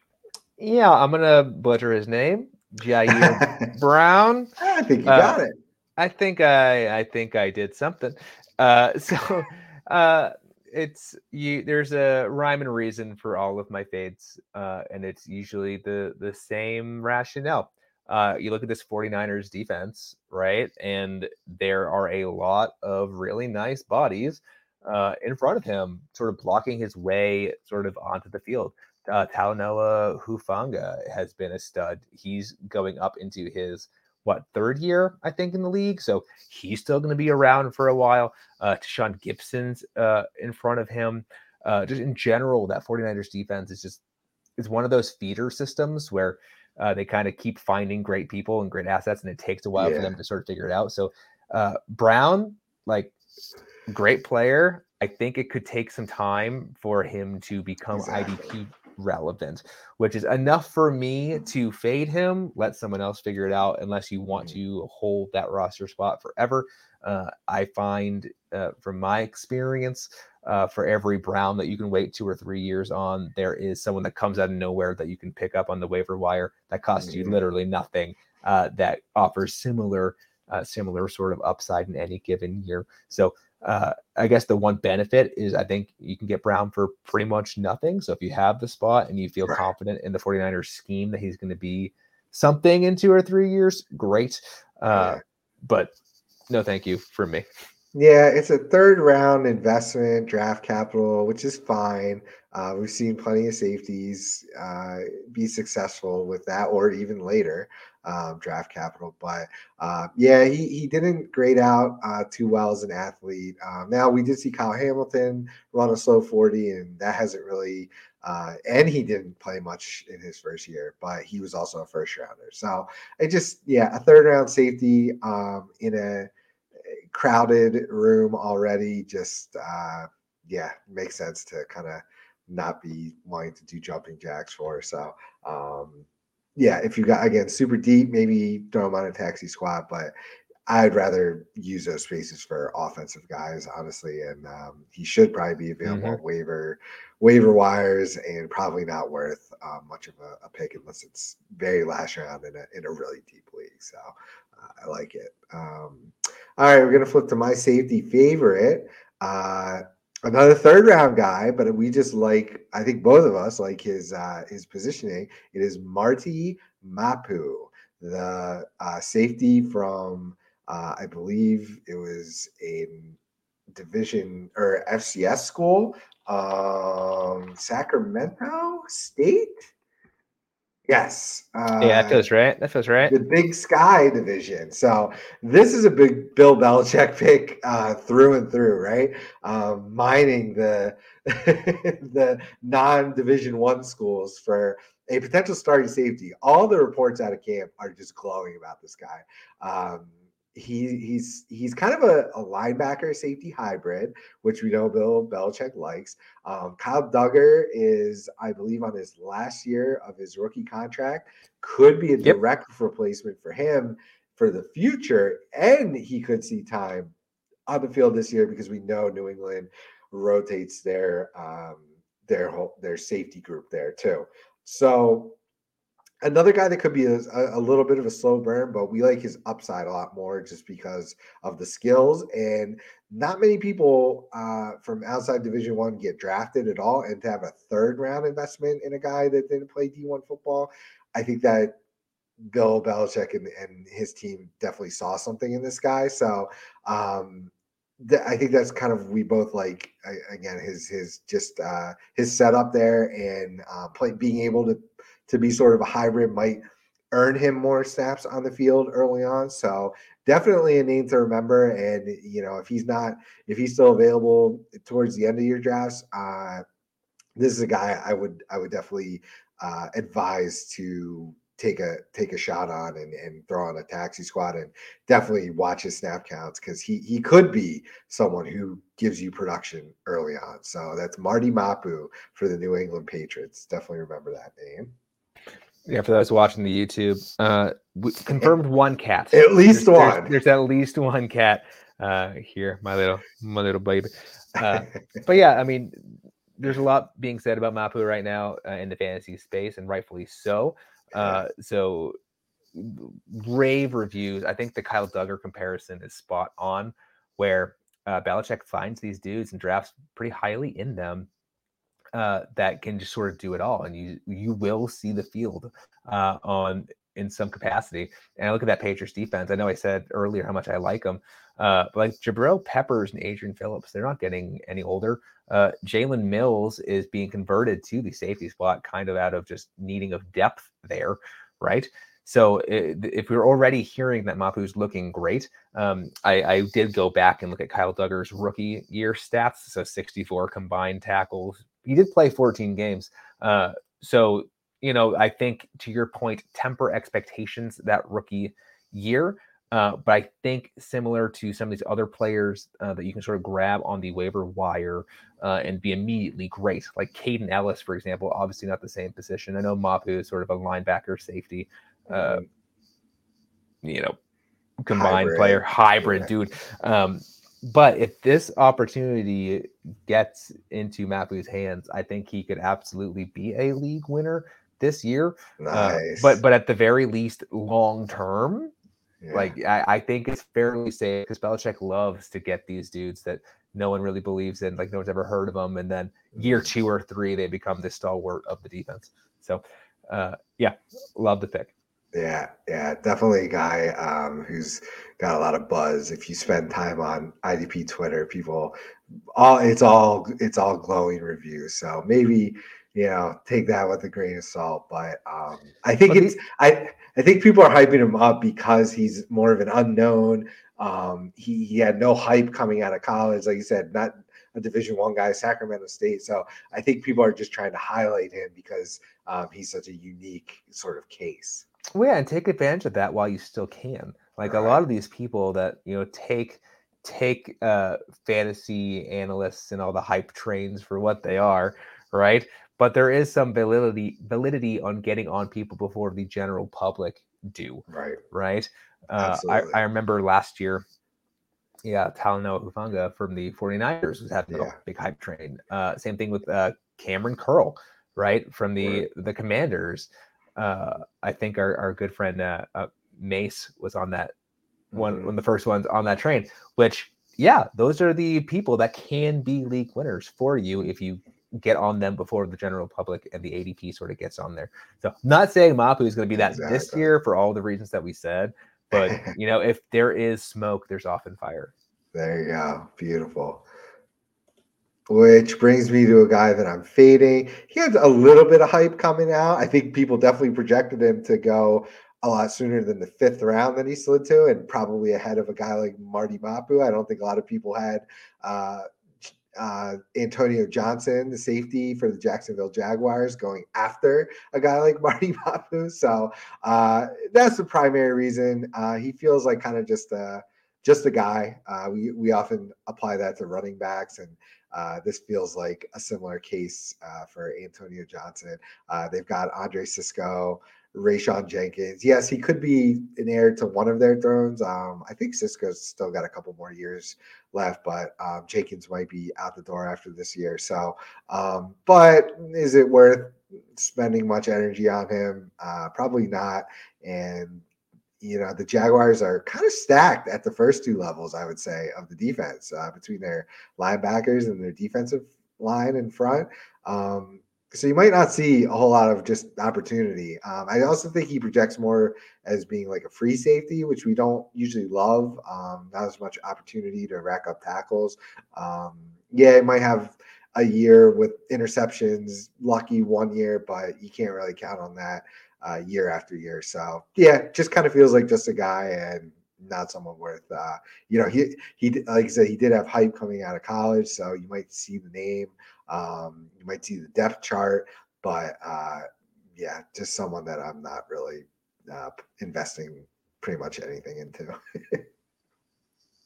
Yeah, I'm gonna butcher his name. Ji'Ayir Brown. I think you Uh, got it. I think I I think I did something. Uh, so uh, it's you. There's a rhyme and reason for all of my fades, uh, and it's usually the the same rationale. Uh, you look at this 49ers defense, right? And there are a lot of really nice bodies uh, in front of him, sort of blocking his way sort of onto the field. Uh, Talanoa Hufanga has been a stud. He's going up into his what third year, I think, in the league. So he's still going to be around for a while. Uh, Tashaun Gipson's uh, in front of him. Uh, just in general, that 49ers defense is just is one of those feeder systems where uh, they kind of keep finding great people and great assets, and it takes a while Yeah. for them to sort of figure it out. So uh, Brown, like great player. I think it could take some time for him to become Exactly. IDP relevant, which is enough for me to fade him. Let someone else figure it out, unless you want Mhm. to hold that roster spot forever. Uh, I find, uh, from my experience, uh, for every Brown that you can wait two or three years on, there is someone that comes out of nowhere that you can pick up on the waiver wire that costs you Mhm. literally nothing. Uh, that offers similar, uh, similar sort of upside in any given year. So uh, I guess the one benefit is I think you can get Brown for pretty much nothing. So if you have the spot and you feel Right. confident in the 49ers scheme that he's going to be something in two or three years, great. Uh, Yeah. But no, thank you for me. Yeah, it's a third round investment, draft capital, which is fine. Uh, we've seen plenty of safeties uh, be successful with that, or even later um, draft capital. But uh, yeah, he, he didn't grade out uh, too well as an athlete. Um, now we did see Kyle Hamilton run a slow 40, and that hasn't really. Uh, and he didn't play much in his first year, but he was also a first rounder. So it just, yeah, a third round safety um, in a crowded room already just uh yeah makes sense to kind of not be wanting to do jumping jacks for so um yeah if you got again super deep maybe throw him on a taxi squad but i'd rather use those spaces for offensive guys honestly and um, he should probably be available Mhm. on waiver waiver wires and probably not worth uh, much of a, a pick unless it's very last round in a, in a really deep league so I like it. Um, all right, we're gonna flip to my safety favorite. Uh, another third round guy, but we just like I think both of us like his uh, his positioning. It is Marte Mapu, the uh, safety from uh, I believe it was a division or FCS school, um, Sacramento State. Yes. Uh, yeah, that feels right. That feels right. The Big Sky division. So this is a big Bill Belichick pick uh, through and through, right? Um, mining the the non-division one schools for a potential starting safety. All the reports out of camp are just glowing about this guy. Um, he he's he's kind of a, a, linebacker safety hybrid, which we know Bill Belichick likes. Um, Kyle Dugger is, I believe, on his last year of his rookie contract, could be a yep. direct replacement for him for the future, and he could see time on the field this year because we know New England rotates their um, their whole, their safety group there too. So another guy that could be a, a, little bit of a slow burn, but we like his upside a lot more just because of the skills. And not many people uh, from outside Division One get drafted at all, and to have a third round investment in a guy that didn't play D one football, I think that Bill Belichick and, and his team definitely saw something in this guy. So um, I think that's kind of we both like again his his just uh, his setup there and uh, play being able to to be sort of a hybrid might earn him more snaps on the field early on. So definitely a name to remember. And you know, if he's not, if he's still available towards the end of your drafts, uh, this is a guy I would I would definitely uh, advise to take a take a shot on and, and throw on a taxi squad and definitely watch his snap counts because he he could be someone who gives you production early on. So that's Marte Mapu for the New England Patriots. Definitely remember that name. Yeah, for those watching the YouTube, uh, confirmed one cat. At least there's, one. There's, there's, at least one cat uh, here, my little my little baby. Uh, but yeah, I mean, there's a lot being said about Mapu right now uh, in the fantasy space, and rightfully so. Uh, so rave reviews. I think the Kyle Dugger comparison is spot on, where uh, Belichick finds these dudes and drafts pretty highly in them uh, that can just sort of do it all, and you you will see the field uh, on in some capacity. And I look at that Patriots defense. I know I said earlier how much I like them, uh, but like Jabril Peppers and Adrian Phillips, they're not getting any older. Uh, Jalen Mills is being converted to the safety spot, kind of out of just needing of depth there, right? So if we are already hearing that Mapu's looking great, um, I, I, did go back and look at Kyle Dugger's rookie year stats. So 64 combined tackles, he did play 14 games. Uh, so, you know, I think to your point, temper expectations that rookie year. Uh, but I think similar to some of these other players uh, that you can sort of grab on the waiver wire uh, and be immediately great, like Kaden Elliss, for example, obviously not the same position. I know Mapu is sort of a linebacker safety, uh, mm-hmm. you know, combined hybrid. player, hybrid yeah. dude. Um, but if this opportunity gets into Mapu's hands, I think he could absolutely be a league winner this year. Nice. Uh, but but at the very least, long term, yeah. like I, I, think it's fairly safe because Belichick loves to get these dudes that no one really believes in, like no one's ever heard of them, and then year two or three they become the stalwart of the defense. So, uh, yeah, love the pick. Yeah, yeah, definitely a guy um, who's got a lot of buzz. If you spend time on IDP Twitter, people, all it's all it's all glowing reviews. So maybe you know take that with a grain of salt. But um, I think it's I I think people are hyping him up because he's more of an unknown. Um, he he had no hype coming out of college, like you said, not a Division One guy, Sacramento State. So I think people are just trying to highlight him because um, he's such a unique sort of case. Well, yeah, and take advantage of that while you still can. Like right. a lot of these people that you know take take uh, fantasy analysts and all the hype trains for what they are, right? But there is some validity validity on getting on people before the general public do. Right. Right. Uh, I, I remember last year, yeah, Talanoa Hufanga from the 49ers was having yeah. a big hype train. Uh, same thing with uh, Kamren Curl, right? From the right. the Commanders uh, I think our, our good friend uh, uh, Mace was on that one mm-hmm. one of the first ones on that train. Which, yeah, those are the people that can be league winners for you if you get on them before the general public and the ADP sort of gets on there. So, not saying Mapu is going to be that exactly. this year for all the reasons that we said, but you know, if there is smoke, there's often fire. There you go. Beautiful. Which brings me to a guy that I'm fading. He had a little bit of hype coming out. I think people definitely projected him to go a lot sooner than the fifth round that he slid to, and probably ahead of a guy like Marte Mapu. I don't think a lot of people had uh, uh, Antonio Johnson, the safety for the Jacksonville Jaguars, going after a guy like Marte Mapu. So uh, that's the primary reason. Uh, he feels like kind of just a just a guy. Uh, we we often apply that to running backs, and uh, this feels like a similar case uh, for Antonio Johnson. they've got Andre Cisco. Rayshawn Jenkins. Yes, he could be an heir to one of their thrones. Um, I think Cisco's still got a couple more years left, but um, Jenkins might be out the door after this year. So, um, but is it worth spending much energy on him? Uh, probably not. And you know the Jaguars are kind of stacked at the first two levels, I would say, of the defense uh, between their linebackers and their defensive line in front. Um, so you might not see a whole lot of just opportunity. Um, I also think he projects more as being like a free safety, which we don't usually love. Um, not as much opportunity to rack up tackles. Um, yeah, it might have a year with interceptions, lucky one year, but you can't really count on that uh, year after year. So yeah, just kind of feels like just a guy and not someone worth. Uh, you know, he he like I said, he did have hype coming out of college, so you might see the name. Um, you might see the depth chart, but uh, yeah, just someone that I'm not really uh, investing pretty much anything into.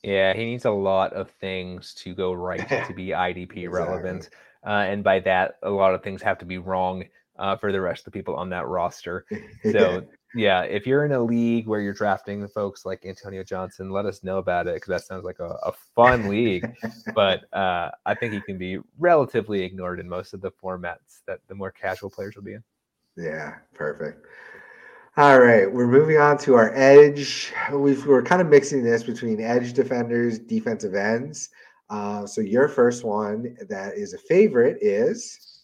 yeah, he needs a lot of things to go right to be IDP exactly. relevant. Uh, and by that, a lot of things have to be wrong uh, for the rest of the people on that roster. So yeah, if you're in a league where you're drafting folks like Antonio Johnson, let us know about it because that sounds like a, a fun league. But uh, I think he can be relatively ignored in most of the formats that the more casual players will be in. Yeah, perfect. All right, we're moving on to our edge. we are kind of mixing this between edge defenders, defensive ends. Uh, so your first one that is a favorite is,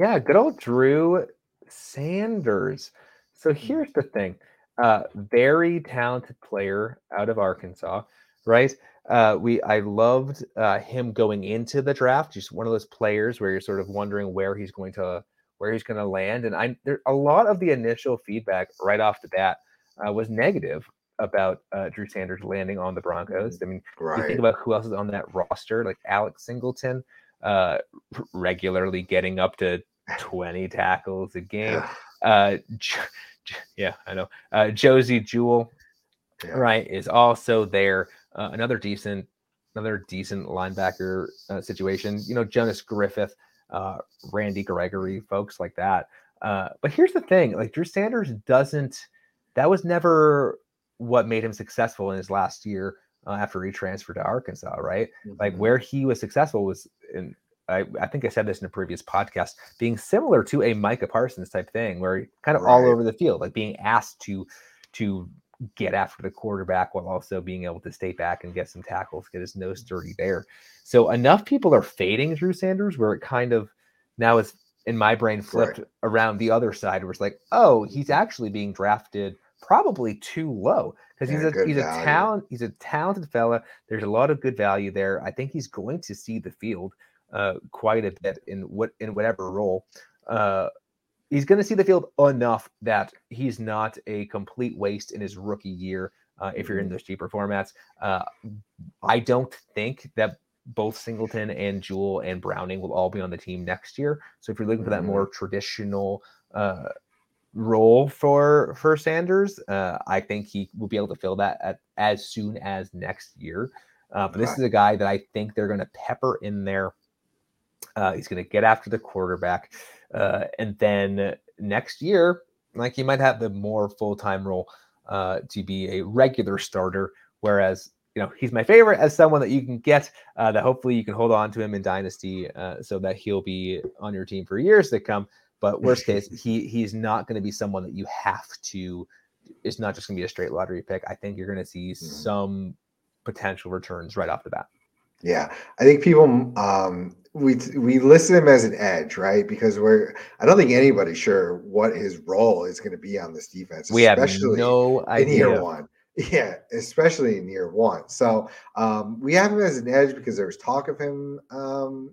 yeah, good old Drew Sanders. So mm-hmm. here's the thing. Uh, very talented player out of Arkansas, right? Uh, we I loved uh, him going into the draft. Just one of those players where you're sort of wondering where he's going to where he's going to land. And I there a lot of the initial feedback right off the bat uh, was negative about uh, Drew Sanders landing on the Broncos. Mm-hmm. I mean, right. you think about who else is on that roster, like Alex Singleton, uh, regularly getting up to 20 tackles a game. Uh, yeah, I know. Uh, Josey Jewell, yeah. right, is also there. Uh, another decent, another decent linebacker uh, situation. You know, Jonas Griffith, uh, Randy Gregory, folks like that. Uh, but here's the thing: like Drew Sanders doesn't. That was never what made him successful in his last year uh, after he transferred to Arkansas, right? Mm-hmm. Like where he was successful was in I, I, think I said this in a previous podcast, being similar to a Micah Parsons type thing, where kind of right. all over the field, like being asked to to get after the quarterback while also being able to stay back and get some tackles, get his nose dirty there. So enough people are fading Drew Sanders where it kind of now is in my brain flipped right. around the other side where it's like, oh, he's actually being drafted probably too low because he's a he's value. a talent he's a talented fella. There's a lot of good value there. I think he's going to see the field uh, quite a bit in what in whatever role. Uh, he's going to see the field enough that he's not a complete waste in his rookie year. Uh, if you're in mm-hmm. those cheaper formats, uh, I don't think that both Singleton and Jewell and Browning will all be on the team next year. So if you're looking for that more mm-hmm. traditional uh, role for for Sanders, uh, I think he will be able to fill that at, as soon as next year. Uh, but this is a guy that I think they're going to pepper in there uh, he's going to get after the quarterback. Uh, and then next year, like he might have the more full time role uh, to be a regular starter. Whereas, you know, he's my favorite as someone that you can get uh, that hopefully you can hold on to him in Dynasty uh, so that he'll be on your team for years to come. But worst case, he he's not going to be someone that you have to It's not just going to be a straight lottery pick. I think you're going to see mm-hmm. some potential returns right off the bat. Yeah, I think people um, we we list him as an edge, right? Because we're I don't think anybody's sure what his role is going to be on this defense. We have no idea. In year one. Yeah, especially in year one. So um, we have him as an edge because there was talk of him, um,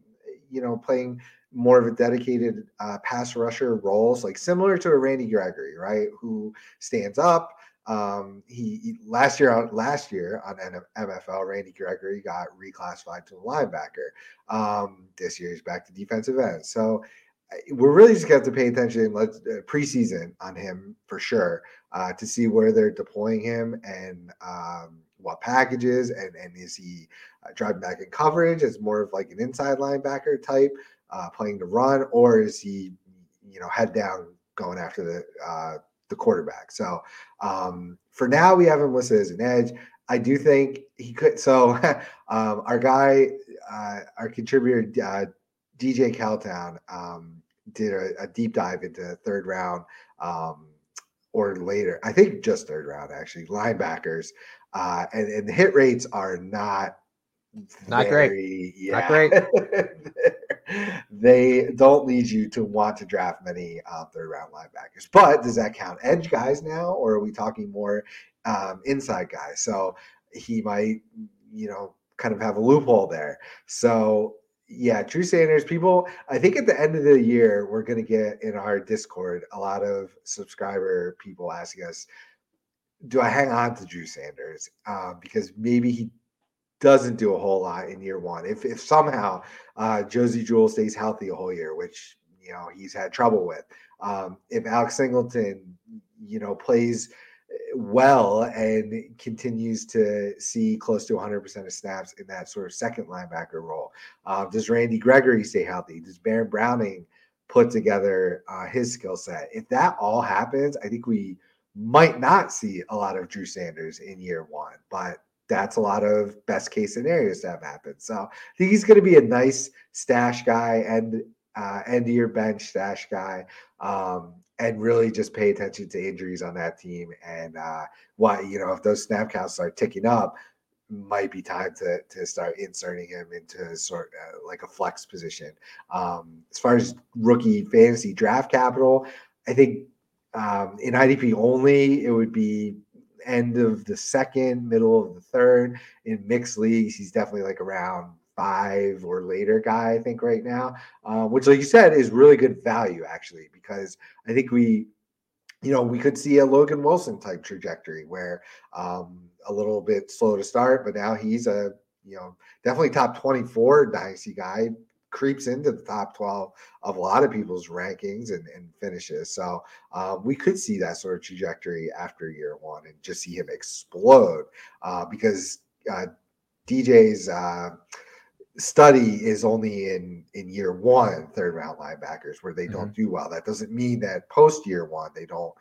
you know, playing more of a dedicated uh, pass rusher roles, like similar to a Randy Gregory, right? Who stands up, um, he, he, last year on last year on MFL, Randy Gregory got reclassified to linebacker. Um, this year he's back to defensive end. So we're really just going to have to pay attention let's uh, preseason on him for sure uh, to see where they're deploying him and um, what packages and and is he uh, driving back in coverage as more of like an inside linebacker type uh, playing the run or is he you know head down going after the uh, the quarterback. So um, for now, we have him listed as an edge. I do think he could. So um, our guy, uh, our contributor, uh, DJ Caltown, um, did a, a, deep dive into third round um, or later. I think just third round actually linebackers, uh, and, and the hit rates are not not very, great. Yeah. Not great. They don't lead you to want to draft many uh, third round linebackers. But does that count edge guys now, or are we talking more um, inside guys? So he might, you know, kind of have a loophole there. So yeah, Drew Sanders, people, I think at the end of the year, we're going to get in our Discord a lot of subscriber people asking us, do I hang on to Drew Sanders? Um, because maybe he doesn't do a whole lot in year one. If if somehow uh, Josey Jewell stays healthy a whole year, which you know he's had trouble with, um, if Alex Singleton, you know, plays eh, well and continues to see close to 100% of snaps in that sort of second linebacker role, uh, does Randy Gregory stay healthy? Does Baron Browning put together uh, his skill set? If that all happens, I think we might not see a lot of Drew Sanders in year one, but that's a lot of best case scenarios to have happen. So I think he's going to be a nice stash guy and uh, end of your bench stash guy. Um, and really just pay attention to injuries on that team and uh, why you know if those snap counts start ticking up, might be time to to start inserting him into sort of like a flex position. Um, as far as rookie fantasy draft capital, I think um, in IDP only it would be end of the second, middle of the third. In mixed leagues, he's definitely like around five or later guy, I think, right now, uh, which, like you said, is really good value actually, because I think we, you know, we could see a Logan Wilson type trajectory where um, a little bit slow to start, but now he's a, you know, definitely top 24 dynasty guy, creeps into the top 12 of a lot of people's rankings and, and finishes. So uh, we could see that sort of trajectory after year one and just see him explode uh, because uh, DJ's uh, study is only in in year one third round linebackers where they mm-hmm. don't do well. That doesn't mean that post year one they don't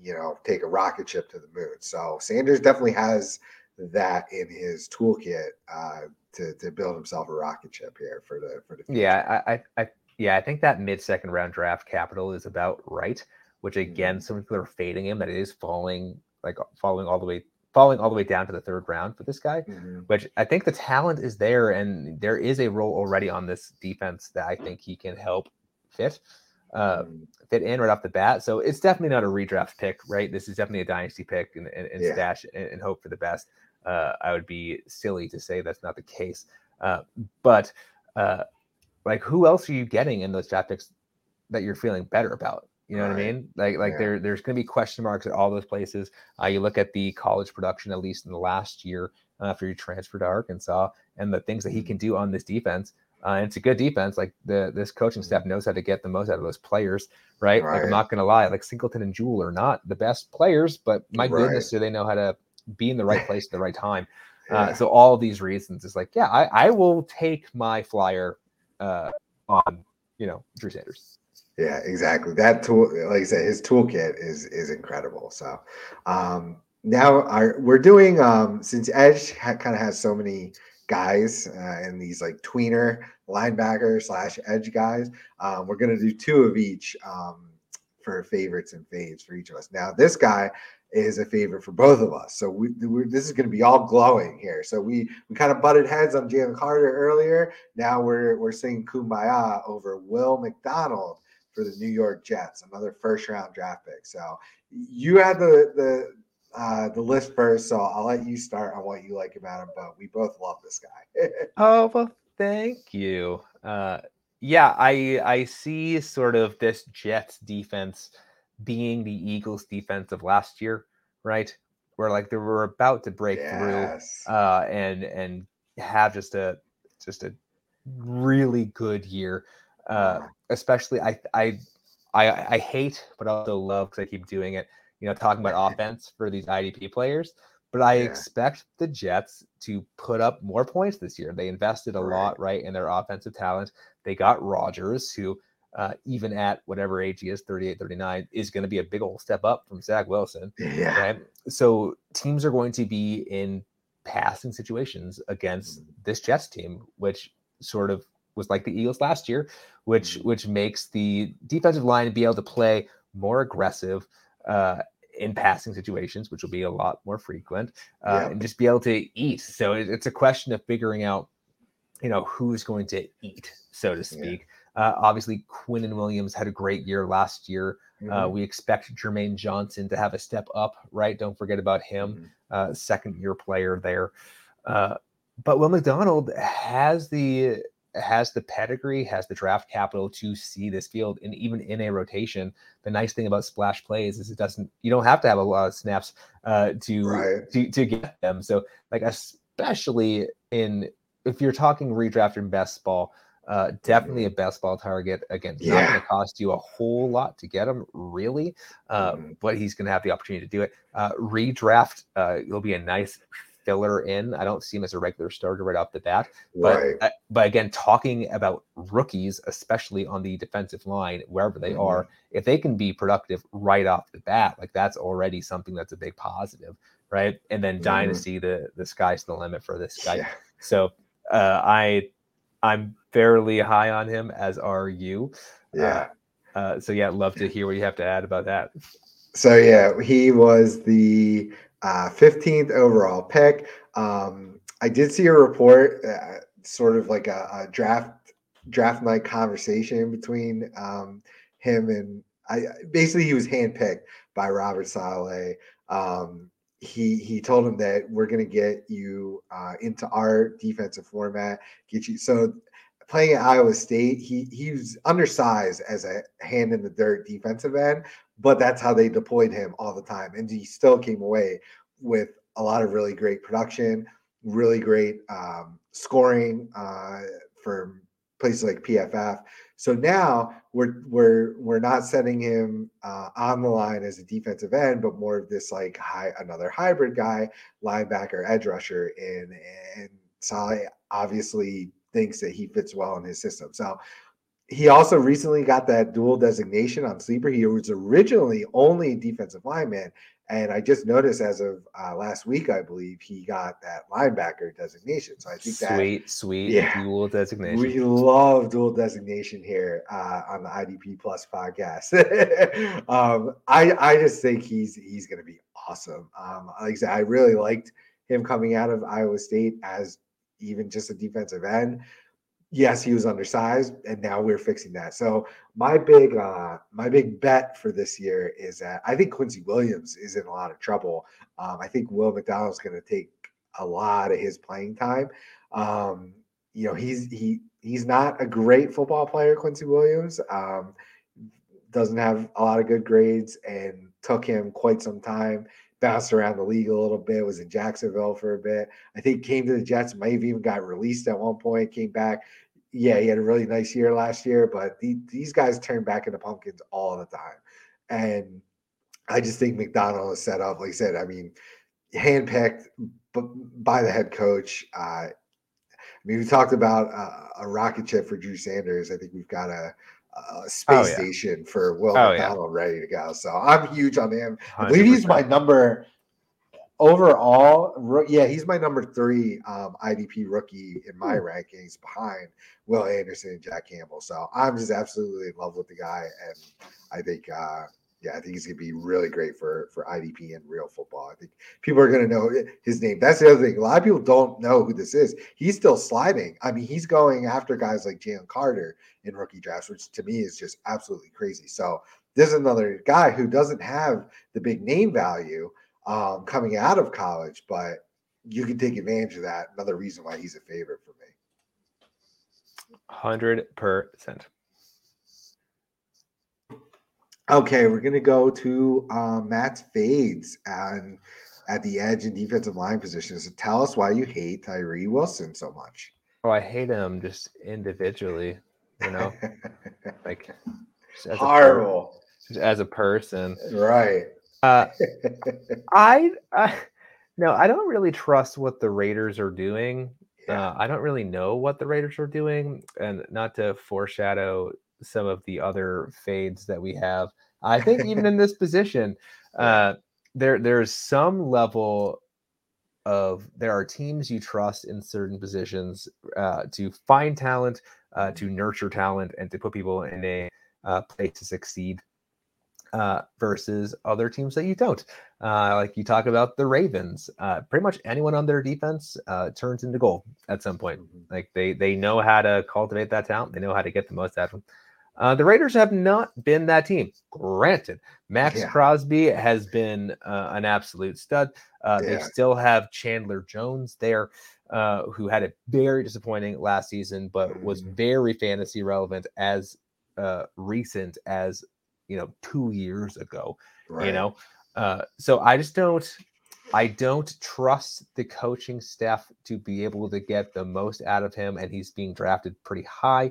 you know take a rocket ship to the moon. So Sanders definitely has that in his toolkit uh, to to build himself a rocket ship here for the for the future. yeah I, I yeah I think that mid second round draft capital is about right. Which again, mm-hmm. some people are fading him that it is falling like falling all the way falling all the way down to the third round for this guy. Mm-hmm. Which I think the talent is there and there is a role already on this defense that I think he can help fit. Uh, mm-hmm. fit in right off the bat. So it's definitely not a redraft pick, right? This is definitely a dynasty pick and, and, and yeah. stash and, and, hope for the best uh, I would be silly to say that's not the case. Uh, but uh, like, who else are you getting in those draft picks that you're feeling better about? You know what I mean? Like, like yeah. there, there's going to be question marks at all those places. Uh, you look at the college production, at least in the last year after you transferred to Arkansas, and the things that he mm-hmm. can do on this defense. Uh, and it's a good defense. Like the this coaching staff mm-hmm. knows how to get the most out of those players, right? right. Like I'm not gonna lie, like Singleton and Jewell are not the best players, but my right. goodness, do they know how to be in the right place at the right time. Uh, so all these reasons is like, yeah, I, I will take my flyer uh, on, you know, Drew Sanders. Yeah, exactly. That tool, like I said, his toolkit is is incredible. So um, now our, we're doing um, since Edge ha- kind of has so many guys uh, and these like tweener linebacker slash edge guys. Um, we're gonna do two of each um, for favorites and fades for each of us. Now this guy is a favorite for both of us. So we, this is going to be all glowing here. So we we kind of butted heads on Jalen Carter earlier. Now we're we're singing "Kumbaya" over Will McDonald for the New York Jets, another first round draft pick. So you had the the uh, the list first, so I'll let you start on what you like about him. But we both love this guy. oh well, thank you. Uh, yeah, I I see sort of this Jets defense being the Eagles defense of last year, right? Where like they were about to break yes. through uh, and and have just a just a really good year. Uh, especially I I I I hate, but also love because I keep doing it. You know, talking about offense for these IDP players. But I yeah. expect the Jets to put up more points this year. They invested a right. lot, right, in their offensive talent. They got Rogers, who uh, even at whatever age he is, 38, 39, is going to be a big old step up from Zach Wilson. Yeah. Right? So teams are going to be in passing situations against mm-hmm. this Jets team, which sort of was like the Eagles last year, which mm-hmm. which makes the defensive line be able to play more aggressive uh, in passing situations, which will be a lot more frequent, uh, yeah. and just be able to eat. So it, it's a question of figuring out, you know, who's going to eat, so to speak. Yeah. Uh, obviously, and Williams had a great year last year. Uh, mm-hmm. Uh, we expect Jermaine Johnson to have a step up, right? Don't forget about him, mm-hmm. uh, second year player there. Uh, but Will McDonald has the has the pedigree, has the draft capital to see this field, and even in a rotation, the nice thing about splash plays is it doesn't you don't have to have a lot of snaps uh, to right. to to get them. So like especially in if you're talking redraft and best ball, uh, definitely a best ball target. Again, yeah. not going to cost you a whole lot to get him, really, uh, mm-hmm. but he's going to have the opportunity to do it. Uh, redraft, uh, it'll be a nice filler in. I don't see him as a regular starter right off the bat. But right. Uh, but again, talking about rookies, especially on the defensive line, wherever they mm-hmm. are, if they can be productive right off the bat, like that's already something that's a big positive, right? And then mm-hmm. dynasty, the the sky's the limit for this guy. Yeah. So uh, I I'm fairly high on him, as are you. Yeah. Uh, uh, so yeah, love to hear what you have to add about that. So yeah, he was the uh, 15th overall pick. Um, I did see a report, uh, sort of like a, a, draft draft night conversation between um, him and I. Basically, he was handpicked by Robert Saleh. Um, he he told him that we're going to get you uh, into our defensive format, get you so playing at Iowa State, he he was undersized as a hand in the dirt defensive end, but that's how they deployed him all the time, and he still came away with a lot of really great production, really great um, scoring uh, for places like PFF. So now we're we're we're not setting him uh, on the line as a defensive end, but more of this like high another hybrid guy, linebacker, edge rusher, and and Saleh obviously thinks that he fits well in his system. So he also recently got that dual designation on sleeper. He was originally only a defensive lineman, and I just noticed as of uh, last week, I believe he got that linebacker designation. So I think that sweet, sweet yeah, dual designation. We love dual designation here uh, on the IDP Plus podcast. um, I I just think he's he's going to be awesome. Um, like I said, I really liked him coming out of Iowa State as even just a defensive end yes, he was undersized, and now we're fixing that. So my big uh my big bet for this year is that I think Quincy Williams is in a lot of trouble. Um, I think Will McDonald's going to take a lot of his playing time. Um, you know, he's he he's not a great football player, Quincy Williams. Um, doesn't have a lot of good grades and took him quite some time bounced around the league a little bit, was in Jacksonville for a bit. I think came to the Jets, might have even got released at one point, came back. Yeah, he had a really nice year last year, but the, these guys turn back into pumpkins all the time. And I just think McDonald is set up, like I said, I mean, handpicked by the head coach. Uh, I mean, we talked about uh, a rocket ship for Drew Sanders. I think we've got a uh, space oh, yeah. station for Will oh, McDonald yeah. ready to go. So I'm huge on him. I believe 100%. he's my number overall. Yeah, he's my number three um, IDP rookie in my rankings behind Will Anderson and Jack Campbell. So I'm just absolutely in love with the guy, and I think uh, Yeah, I think he's gonna be really great for for IDP and real football. I think people are gonna know his name. That's the other thing. A lot of people don't know who this is. He's still sliding. I mean, he's going after guys like Jalen Carter in rookie drafts, which to me is just absolutely crazy. So this is another guy who doesn't have the big name value um, coming out of college, but you can take advantage of that. Another reason why he's a favorite for me. Hundred percent. Okay, we're gonna go to um, Matt's fades and at the edge and defensive line positions. So tell us why you hate Tyree Wilson so much. Oh, I hate him just individually. You know, like as horrible. A, just as a person, right? Uh, I, I no, I don't really trust what the Raiders are doing. Yeah. Uh, I don't really know what the Raiders are doing, and not to foreshadow some of the other fades that we have. I think even in this position, uh, there there's some level of there are teams you trust in certain positions uh, to find talent, uh, to nurture talent, and to put people in a uh, place to succeed. Uh, versus other teams that you don't. Uh, like you talk about the Ravens, uh, pretty much anyone on their defense uh, turns into gold at some point. Mm-hmm. Like they they know how to cultivate that talent. They know how to get the most out of them. Uh, the Raiders have not been that team. Granted, Maxx yeah. Crosby has been uh, an absolute stud. Uh, yeah. They still have Chandler Jones there, uh, who had a very disappointing last season, but was mm-hmm. very fantasy relevant as uh, recent as you know two years ago. Right. You know, uh, so I just don't. I don't trust the coaching staff to be able to get the most out of him, and he's being drafted pretty high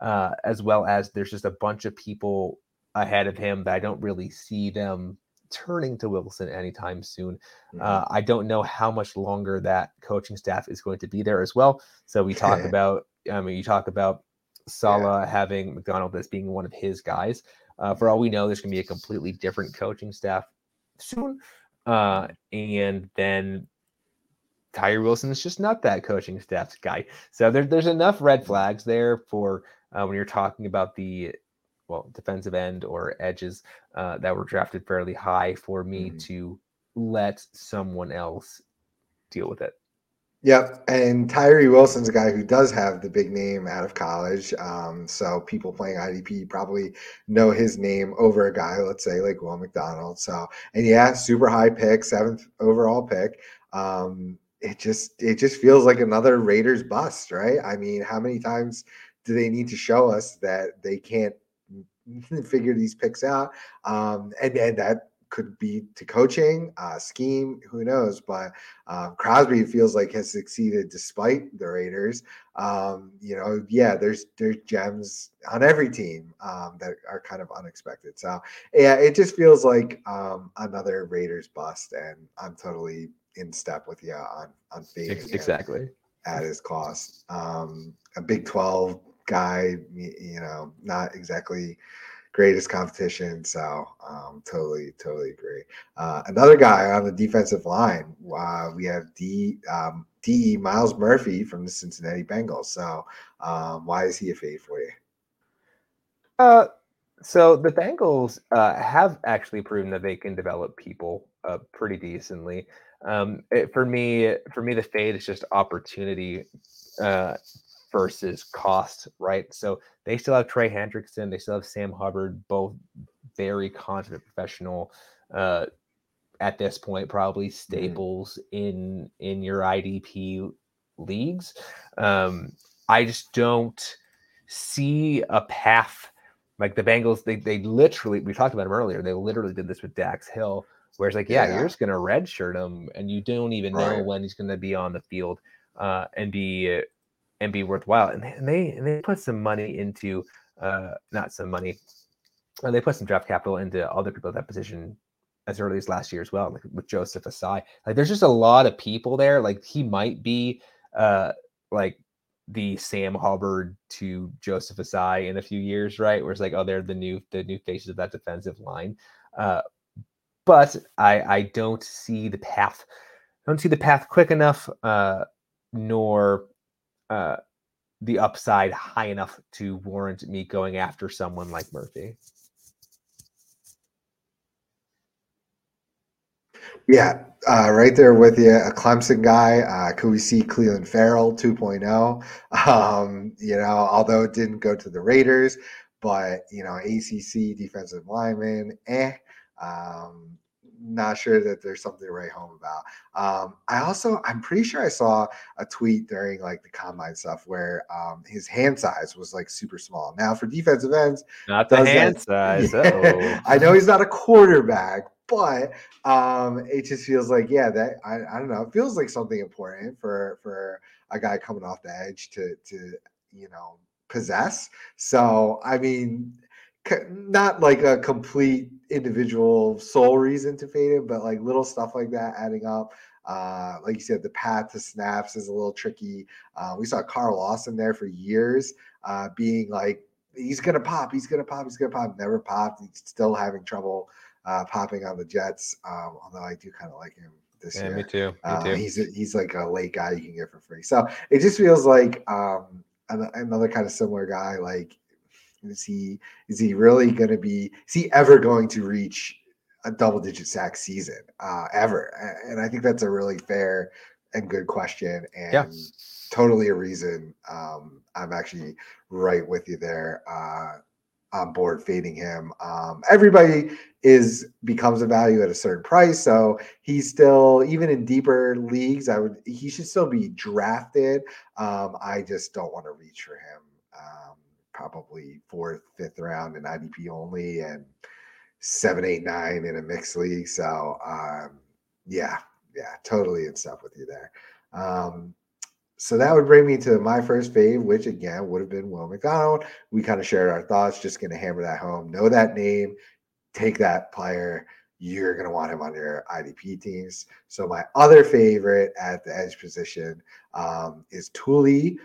uh, as well as there's just a bunch of people ahead of him that I don't really see them turning to Wilson anytime soon. Mm-hmm. Uh, I don't know how much longer that coaching staff is going to be there as well. So we talk about, I mean, you talk about Saleh yeah. having McDonald as being one of his guys. Uh, for all we know, there's going to be a completely different coaching staff soon. Uh, and then Tyree Wilson is just not that coaching staff's guy. So there, there's enough red flags there for uh, when you're talking about the well defensive end or edges uh, that were drafted fairly high for me mm-hmm. to let someone else deal with it. Yep, and Tyree Wilson's a guy who does have the big name out of college. Um, so people playing IDP probably know his name over a guy, let's say like Will McDonald. So and yeah, super high pick, seventh overall pick. Um, it just it just feels like another Raiders bust, right? I mean, how many times do they need to show us that they can't figure these picks out? Um, and and that could be to coaching, uh, scheme, who knows? But um, Crosby feels like has succeeded despite the Raiders. Um, you know, yeah, there's there's gems on every team um, that are kind of unexpected. So yeah, it just feels like um, another Raiders bust, and I'm totally in step with you on on fading exactly at his cost. Um, a Big Twelve guy, you know, not exactly greatest competition. So um, totally, totally agree. Uh, another guy on the defensive line, uh, we have D um, D Myles Murphy from the Cincinnati Bengals. So um, why is he a fade for you? Uh, so the Bengals uh, have actually proven that they can develop people uh, pretty decently. Um, it, for me, for me, the fade is just opportunity. Uh, versus cost, right? So they still have Trey Hendrickson, they still have Sam Hubbard, both very confident professional. Uh, at this point, probably mm-hmm. staples mm. in in your IDP leagues. Um, I just don't see a path like the Bengals. They they literally we talked about them earlier. They literally did this with Dax Hill, where it's like, yeah, yeah. you're just gonna redshirt him, and you don't even right. know when he's gonna be on the field uh, and be and be worthwhile. And they and they, put some money into uh, not some money, and they put some draft capital into other people at that position as early as last year as well, like with Joseph Ossai. Like there's just a lot of people there. Like he might be uh like the Sam Hubbard to Joseph Ossai in a few years, right? Where it's like, oh, they're the new the new faces of that defensive line. Uh, but I I don't see the path. I don't see the path quick enough, uh, nor uh, the upside high enough to warrant me going after someone like Murphy. Yeah, uh, right there with you. A Clemson guy. Uh, could we see Clelin Ferrell 2.0? Um, you know, although it didn't go to the Raiders, but, you know, ACC defensive lineman, eh. Um, not sure that there's something to write home about. Um, I also, I'm pretty sure I saw a tweet during like the combine stuff where um, his hand size was like super small. Now for defensive ends, not the hand that, size. Yeah, I know he's not a quarterback, but um, it just feels like yeah, that I, I don't know. It feels like something important for for a guy coming off the edge to to you know possess. So I mean not like a complete individual sole reason to fade him, but like little stuff like that adding up. Uh, like you said, the path to snaps is a little tricky. Uh, we saw Carl Lawson there for years, uh, being like, he's gonna pop, he's gonna pop, he's gonna pop. Never popped. He's still having trouble uh, popping on the Jets. Um, although I do kind of like him this yeah, year. Me too. Me uh, too. he's a, he's like a late guy you can get for free. So it just feels like um, another kind of similar guy. Like is he is he really going to be? Is he ever going to reach a double digit sack season uh, ever? And I think that's a really fair and good question, and yeah. totally a reason um, I'm actually right with you there. Uh, on board fading him. Um, everybody is becomes a value at a certain price, so he's still even in deeper leagues. I would he should still be drafted. Um, I just don't want to reach for him. Um, probably fourth, fifth round in IDP only, and seven, eight, nine in a mixed league. So um, yeah, yeah, totally in stuff with you there. Um, so that would bring me to my first fave, which again would have been Will McDonald. We kind of shared our thoughts, just going to hammer that home. Know that name, take that player. You're going to want him on your IDP teams. So my other favorite at the edge position um, is Tuli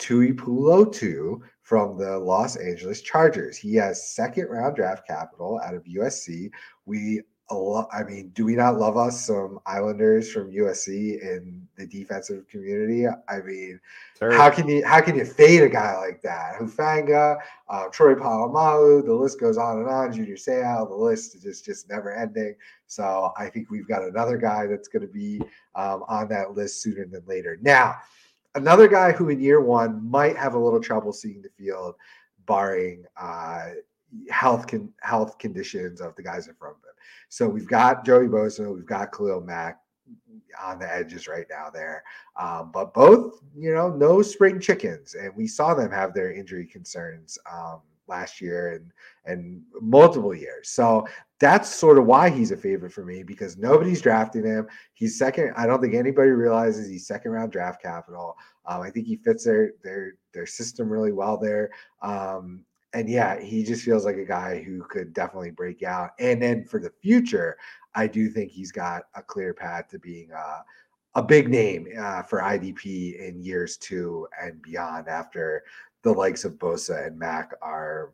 Tuipulotu from the Los Angeles Chargers. He has second round draft capital out of USC. We, I mean, do we not love us some Islanders from USC in the defensive community? I mean, how can you how can you fade a guy like that? Hufanga, uh, Troy Polamalu, the list goes on and on. Junior Seau, the list is just just never ending. So I think we've got another guy that's going to be um, on that list sooner than later. Now another guy who in year one might have a little trouble seeing the field, barring uh, health con- health conditions of the guys in front of him. So we've got Joey Bosa, we've got Khalil Mack on the edges right now there, um, but both you know no spring chickens, and we saw them have their injury concerns. Um, last year and and multiple years. So that's sort of why he's a favorite for me because nobody's drafting him. He's second. I don't think anybody realizes he's second round draft capital. Um, I think he fits their their their system really well there. Um, and yeah, he just feels like a guy who could definitely break out. And then for the future, I do think he's got a clear path to being a, a big name uh, for IDP in years two and beyond after the likes of Bosa and Mack are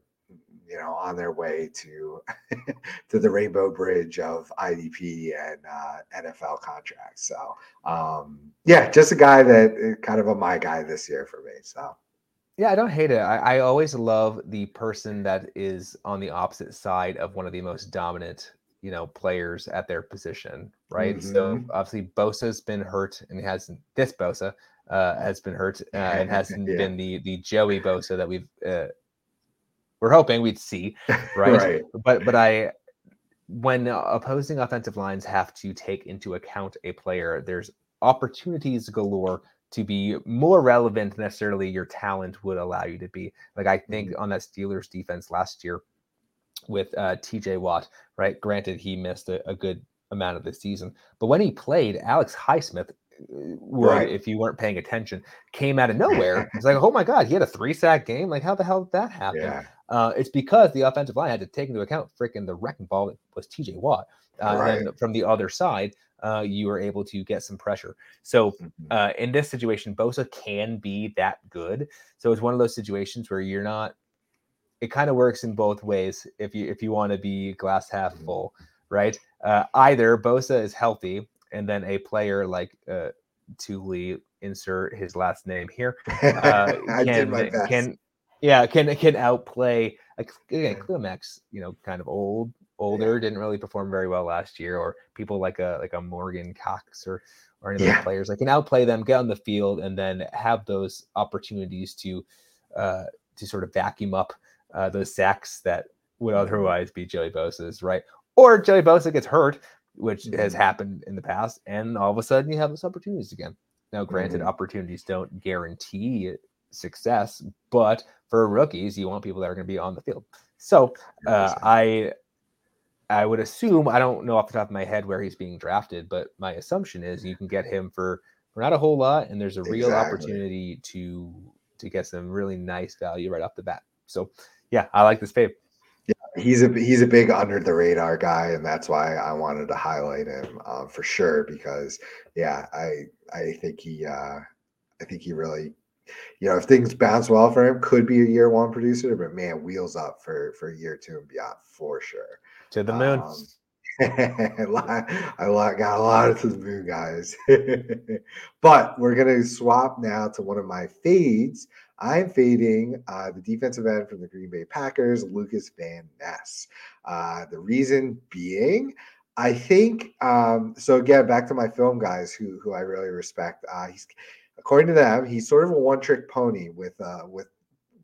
you know on their way to to the rainbow bridge of IDP and uh, NFL contracts. So um, yeah, just a guy that uh, kind of a my guy this year for me. So yeah, I don't hate it. I, I always love the person that is on the opposite side of one of the most dominant you know players at their position, right? Mm-hmm. So obviously Bosa's been hurt and he has this Bosa uh, has been hurt uh, and hasn't yeah. been the the Joey Bosa that we've uh, we're hoping we'd see, right? right? But but I when opposing offensive lines have to take into account a player, there's opportunities galore to be more relevant necessarily your talent would allow you to be. Like I think mm-hmm. on that Steelers defense last year with uh, TJ Watt, right? Granted, he missed a, a good amount of the season, but when he played, Alex Highsmith would, right. if you weren't paying attention, came out of nowhere. It's like, oh my God, he had a three sack game. Like, how the hell did that happen? Yeah. Uh, it's because the offensive line had to take into account freaking the wrecking ball that was TJ Watt. Uh, right. And from the other side, uh, you were able to get some pressure. So mm-hmm. uh, in this situation, Bosa can be that good. So it's one of those situations where you're not. It kind of works in both ways. If you if you want to be glass half mm-hmm. full, right? Uh, either Bosa is healthy and then a player like uh, Tuli, insert his last name here, uh, can can yeah can can outplay like again Max, you know, kind of old older, yeah. didn't really perform very well last year, or people like a like a Morgan Fox or or any of yeah. players that can outplay them, get on the field, and then have those opportunities to uh, to sort of vacuum up uh, those sacks that would otherwise be Joey Bosa's, right? Or Joey Bosa gets hurt, which mm-hmm. has happened in the past, and all of a sudden you have those opportunities again. Now, granted, mm-hmm. opportunities don't guarantee success, but for rookies, you want people that are going to be on the field. So uh, I I would assume I don't know off the top of my head where he's being drafted, but my assumption is you can get him for for not a whole lot, and there's a real exactly. opportunity to to get some really nice value right off the bat. So yeah, I like this fave. He's a he's a big under the radar guy, and that's why I wanted to highlight him um, for sure. Because yeah, I I think he uh, I think he really you know, if things bounce well for him, could be a year one producer, but man, wheels up for for year two and beyond for sure. To the moon. Um, I got a lot of to the moon, guys. but we're gonna swap now to one of my fades. I'm fading uh, the defensive end from the Green Bay Packers, Lukas Van Ness. Uh, the reason being, I think um, so. Again, back to my film guys, who who I really respect. Uh, he's according to them, he's sort of a one trick pony with uh, with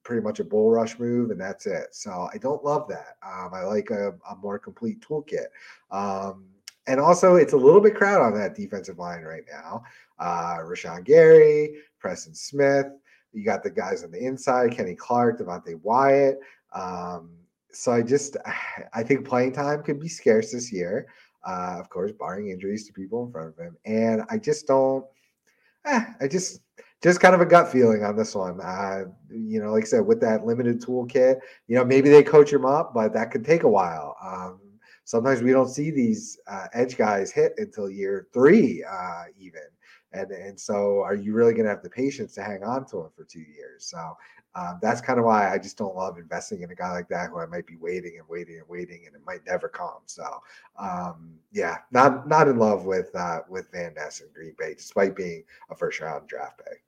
pretty much a bull rush move, and that's it. So I don't love that. Um, I like a, a, more complete toolkit. Um, and also, it's a little bit crowded on that defensive line right now. Uh, Rashan Gary, Preston Smith. You got the guys on the inside, Kenny Clark, Devonte Wyatt. Um, so I just, I think playing time could be scarce this year. Uh, of course, barring injuries to people in front of him. And I just don't, eh, I just just kind of a gut feeling on this one. Uh, you know, like I said, with that limited toolkit, you know, maybe they coach him up, but that could take a while. Um, sometimes we don't see these uh, edge guys hit until year three, uh, even. And, and so, are you really going to have the patience to hang on to him for two years? So, um, that's kind of why I just don't love investing in a guy like that who I might be waiting and waiting and waiting and it might never come. So um, yeah, not not in love with uh, with Van Ness and Green Bay, despite being a first round draft pick.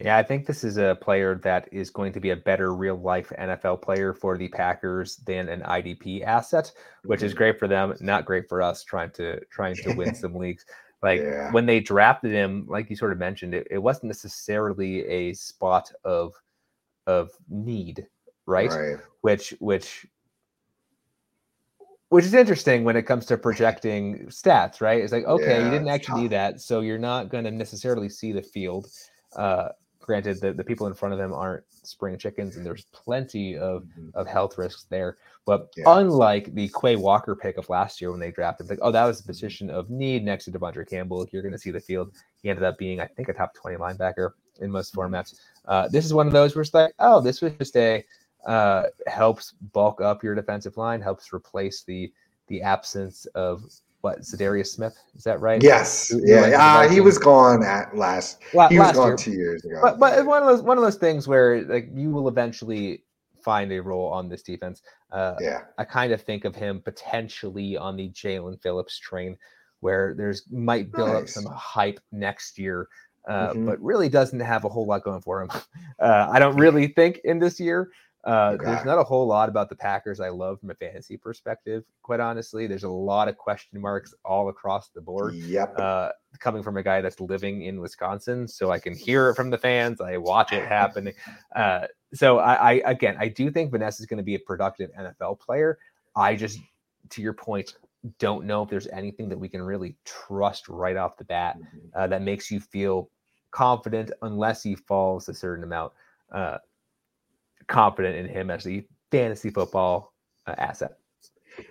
Yeah, I think this is a player that is going to be a better real life NFL player for the Packers than an IDP asset, which mm-hmm. is great for them, not great for us trying to trying to win some leagues. Like yeah. when they drafted him, like you sort of mentioned, it, it wasn't necessarily a spot of of need, right? right? Which which which is interesting when it comes to projecting stats, right? It's like, okay, yeah, you didn't actually do that, so you're not going to necessarily see the field. Uh, granted, the, the people in front of them aren't spring chickens, and there's plenty of, mm-hmm. of health risks there. But yeah. unlike the Quay Walker pick of last year when they drafted, like, oh, that was a position of need next to De'Vondre Campbell. You're going to see the field. He ended up being, I think, a top 20 linebacker in most mm-hmm. formats. Uh, this is one of those where it's like, oh, this was just a uh, helps bulk up your defensive line, helps replace the the absence of what Za'Darius Smith is that right? Yes, Who, yeah, uh, he was gone at last. La- he was gone year. two years ago. But, but one of those one of those things where like you will eventually find a role on this defense. Uh, yeah, I kind of think of him potentially on the Jaelan Phillips train, where there's might build nice. up some hype next year. Uh, mm-hmm. but really doesn't have a whole lot going for him. Uh, I don't really think in this year. Uh, okay. There's not a whole lot about the Packers I love from a fantasy perspective. Quite honestly, there's a lot of question marks all across the board. Yep. Uh, coming from a guy that's living in Wisconsin, so I can hear it from the fans. I watch it happening. Uh, so I, I, again, I do think Van Ness is going to be a productive NFL player. I just, to your point, don't know if there's anything that we can really trust right off the bat mm-hmm. uh, that makes you feel confident unless he falls a certain amount. Confident in him as the fantasy football uh, asset.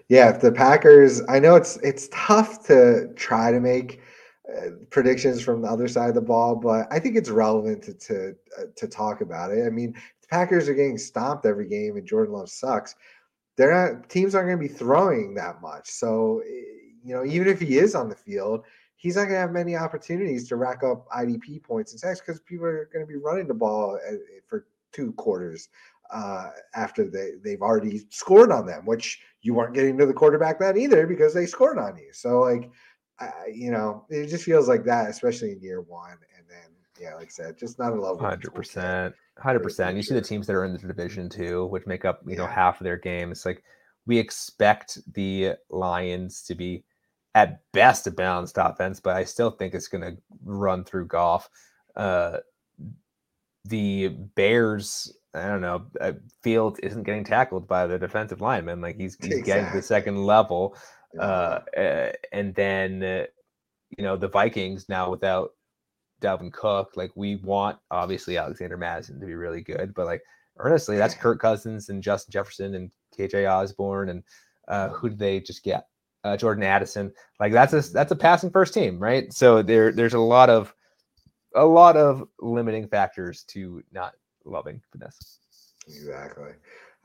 Yeah, if the Packers, I know it's it's tough to try to make uh, predictions from the other side of the ball, but I think it's relevant to to, uh, to talk about it. I mean, the Packers are getting stomped every game, and Jordan Love sucks. They're not teams aren't going to be throwing that much, so eh, you know even if he is on the field, he's not going to have many opportunities to rack up IDP points and sacks because people are going to be running the ball eh, for two quarters uh, after they they've already scored on them, which you weren't getting to the quarterback then either because they scored on you. So like, I, you know, it just feels like that, especially in year one. And then yeah, like I said, just not a level. Hundred percent, hundred percent. You see the teams that are in the division too, which make up you yeah. know half of their games. Like we expect the Lions to be at best a balanced offense, but I still think it's going to run through Goff. Uh, the Bears, I don't know, uh, Field isn't getting tackled by the defensive lineman. Like he's, he's exactly. getting to the second level. Uh, uh, and then, uh, you know, the Vikings now without Dalvin Cook, like we want obviously Alexander Mattison to be really good, but like honestly, that's Kirk Cousins and Justin Jefferson and KJ Osborn and uh, who did they just get? Uh, Jordan Addison. Like that's a that's a passing first team, right? So there there's a lot of a lot of limiting factors to not loving Van Ness. Exactly.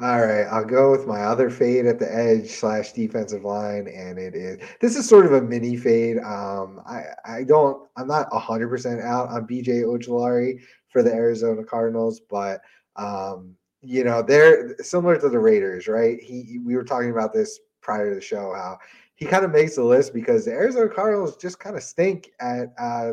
All right, I'll go with my other fade at the edge slash defensive line, and it is this is sort of a mini fade. Um, I I don't I'm not hundred percent out on BJ Ojulari for the Arizona Cardinals, but um, you know they're similar to the Raiders, right? He we were talking about this prior to the show how he kind of makes the list because the Arizona Cardinals just kind of stink at uh,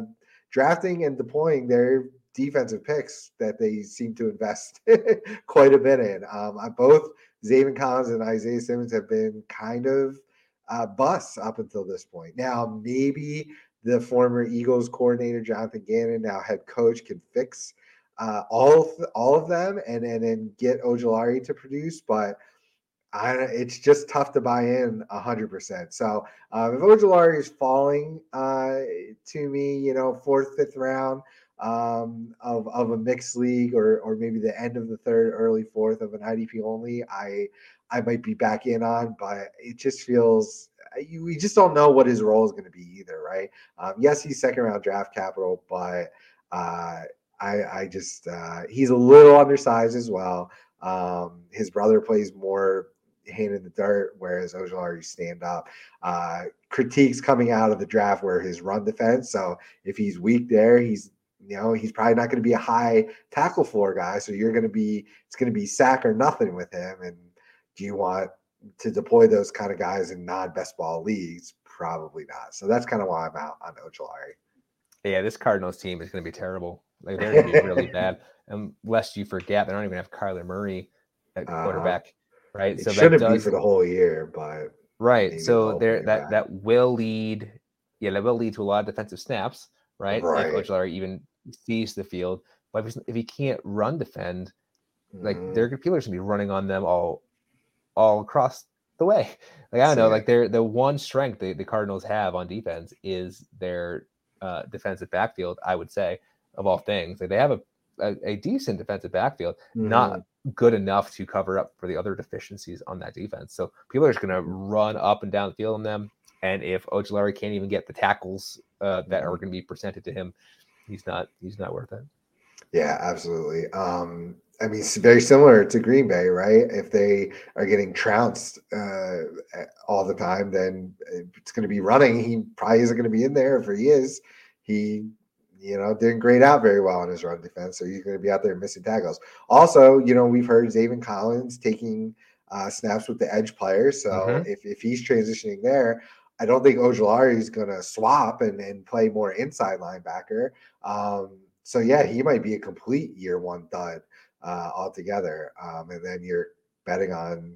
drafting and deploying their defensive picks that they seem to invest quite a bit in. Um, both Zaven Collins and Isaiah Simmons have been kind of uh, busts up until this point. Now, maybe the former Eagles coordinator Jonathan Gannon, now head coach, can fix uh, all of, all of them and, and then get Ojulari to produce, but. I, it's just tough to buy in hundred percent. So um, if Ojulari is falling uh, to me, you know, fourth, fifth round, um, of, of a mixed league or or maybe the end of the third, early fourth of an IDP only, I I might be back in on, but it just feels we just don't know what his role is going to be either, right? Um, yes, he's second round draft capital, but uh, I I just uh, he's a little undersized as well. Um, his brother plays more hand in the dirt, whereas Ojulari stand up. Uh, critiques coming out of the draft where his run defense. So if he's weak there, he's you know, he's probably not going to be a high tackle floor guy. So you're going to be, it's going to be sack or nothing with him. And do you want to deploy those kind of guys in non best ball leagues? Probably not. So that's kind of why I'm out on Ojulari. Yeah, this Cardinals team is going to be terrible. Like they're going to be really bad. And lest you forget, they don't even have Kyler Murray at uh-huh. quarterback, uh, right? It so shouldn't does, be for the whole year, but right. So there that that will lead, yeah, that will lead to a lot of defensive snaps, right? right. Ojulari even sees the field. But if, if he can't run defend, like mm-hmm. they're people are to be running on them all all across the way. Like I don't know, like their the one strength the, the Cardinals have on defense is their uh, defensive backfield. I would say of all things, like they have a a, a decent defensive backfield, mm-hmm. not good enough to cover up for the other deficiencies on that defense. So people are just going to run up and down the field on them. And if Ojulari can't even get the tackles uh, that are mm-hmm. going to be presented to him he's not he's not worth it. Yeah, absolutely. Um, I mean, it's very similar to Green Bay, right? If they are getting trounced uh, all the time, then it's going to be running. He probably isn't going to be in there. If he is, he, you know, didn't grade out very well in his run defense, so he's going to be out there missing tackles. Also, you know, we've heard Zaven Collins taking uh, snaps with the edge players, so mm-hmm. if if he's transitioning there, I don't think Ojulari is going to swap and, and play more inside linebacker. Um, so yeah, he might be a complete year one dud uh, altogether. Um, and then you're betting on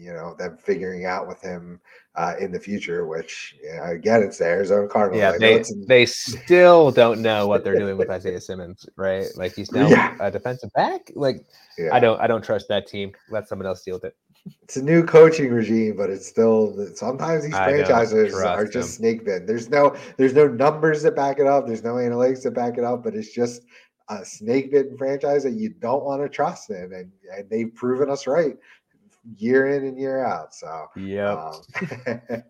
you know them figuring out with him uh, in the future. Which yeah, again, it's the Arizona Cardinals. Yeah, they, they still don't know what they're doing with Isaiah Simmons, right? Like he's now yeah. a defensive back. Like yeah. I don't I don't trust that team. Let someone else deal with it it's a new coaching regime, but it's still sometimes these franchises are just them. snake bit. There's no there's no numbers that back it up. There's no analytics that back it up, but it's just a snake bitten franchise that you don't want to trust in, and, and they've proven us right year in and year out. So yeah. Um,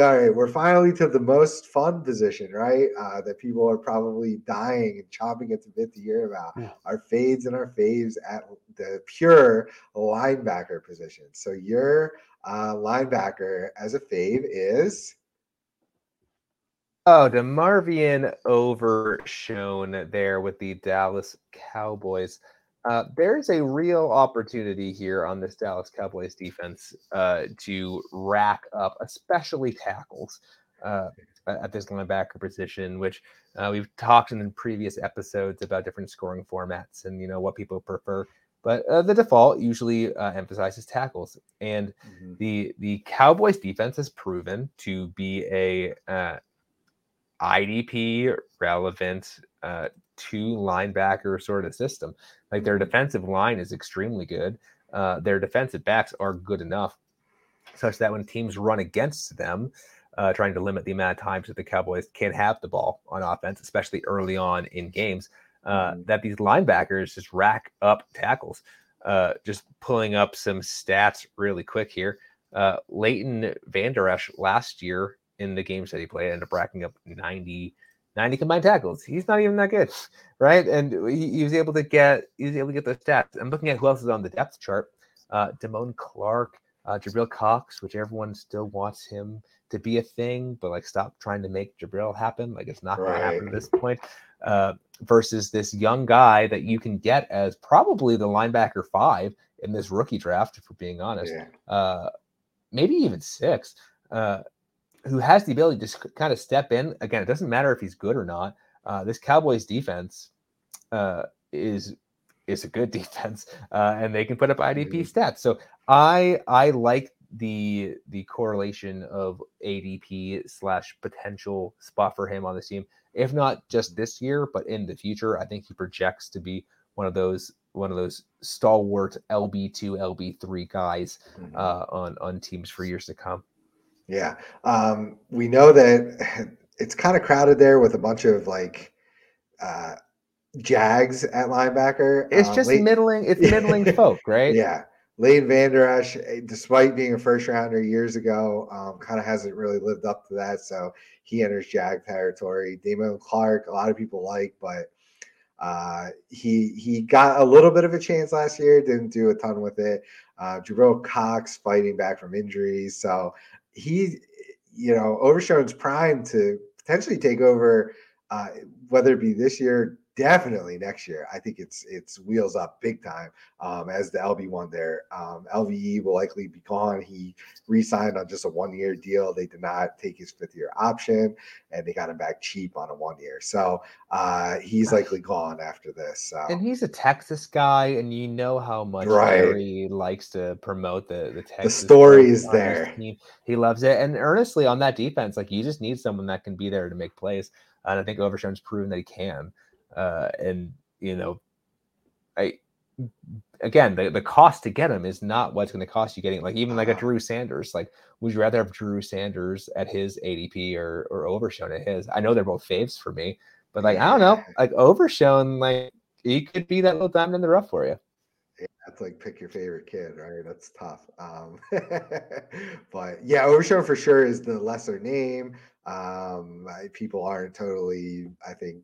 all right, we're finally to the most fun position, right? Uh, that people are probably dying and chomping at the bit to hear about. Yeah. Our fades and our faves at the pure linebacker position. So your uh, linebacker as a fave is. Oh, DeMarvion Overshown there with the Dallas Cowboys. Uh, there's a real opportunity here on this Dallas Cowboys defense uh, to rack up, especially tackles uh, at this linebacker position, which uh, we've talked in previous episodes about different scoring formats and you know what people prefer. but uh, the default usually uh, emphasizes tackles. And mm-hmm. the the Cowboys defense has proven to be a uh, IDP relevant uh, two linebacker sort of system. Like their mm-hmm. defensive line is extremely good. Uh, their defensive backs are good enough such that when teams run against them, uh, trying to limit the amount of times that the Cowboys can have the ball on offense, especially early on in games, uh, mm-hmm. that these linebackers just rack up tackles. Uh, just pulling up some stats really quick here. Uh, Leighton Vander Esch last year in the games that he played ended up racking up 90, 90 combined tackles. He's not even that good, right? And he, he was able to get he was able to get those stats. I'm looking at who else is on the depth chart. Uh, Damone Clark, uh, Jabril Cox, which everyone still wants him to be a thing, but like stop trying to make Jabril happen. Like it's not going to happen at this point. Uh, versus this young guy that you can get as probably the linebacker five in this rookie draft, if we're being honest. Yeah. Uh, maybe even six. Uh, who has the ability to kind of step in. Again, it doesn't matter if he's good or not. Uh, this Cowboys defense uh, is is a good defense, uh, and they can put up IDP stats. So I I like the the correlation of ADP slash potential spot for him on the team. If not just this year, but in the future, I think he projects to be one of those one of those stalwart LB two LB three guys mm-hmm. uh, on on teams for years to come. Yeah. Um, we know that it's kind of crowded there with a bunch of like uh, Jags at linebacker. It's um, just middling. It's middling folk, right? Yeah. Lane Vander Esch, eh, despite being a first rounder years ago, um, kind of hasn't really lived up to that. So he enters Jag territory. Damone Clark, a lot of people like, but uh, he he got a little bit of a chance last year, didn't do a ton with it. Uh, Jabril Cox fighting back from injuries, so he, you know, Overshown's prime to potentially take over, uh, whether it be this year, definitely next year. I think it's it's wheels up big time um, as the LB one there. Um, LVE will likely be gone. He re-signed on just a one year deal. They did not take his fifth year option, and they got him back cheap on a one year. So uh, he's likely gone after this. So. And he's a Texas guy, and you know how much right. Jerry likes to promote the the Texas. The stories there. Team. He loves it, and earnestly on that defense, like you just need someone that can be there to make plays. And I think Overshown's proven that he can. Uh, and you know, I again the, the cost to get him is not what's going to cost you getting like even like a uh-huh. Drew Sanders. Like, would you rather have Drew Sanders at his ADP or or Overshown at his? I know they're both faves for me, but like I don't know, like Overshown, like he could be that little diamond in the rough for you. Yeah, that's like pick your favorite kid, right? That's tough. Um, but yeah, Overshown for sure is the lesser name. Um, people aren't totally, I think,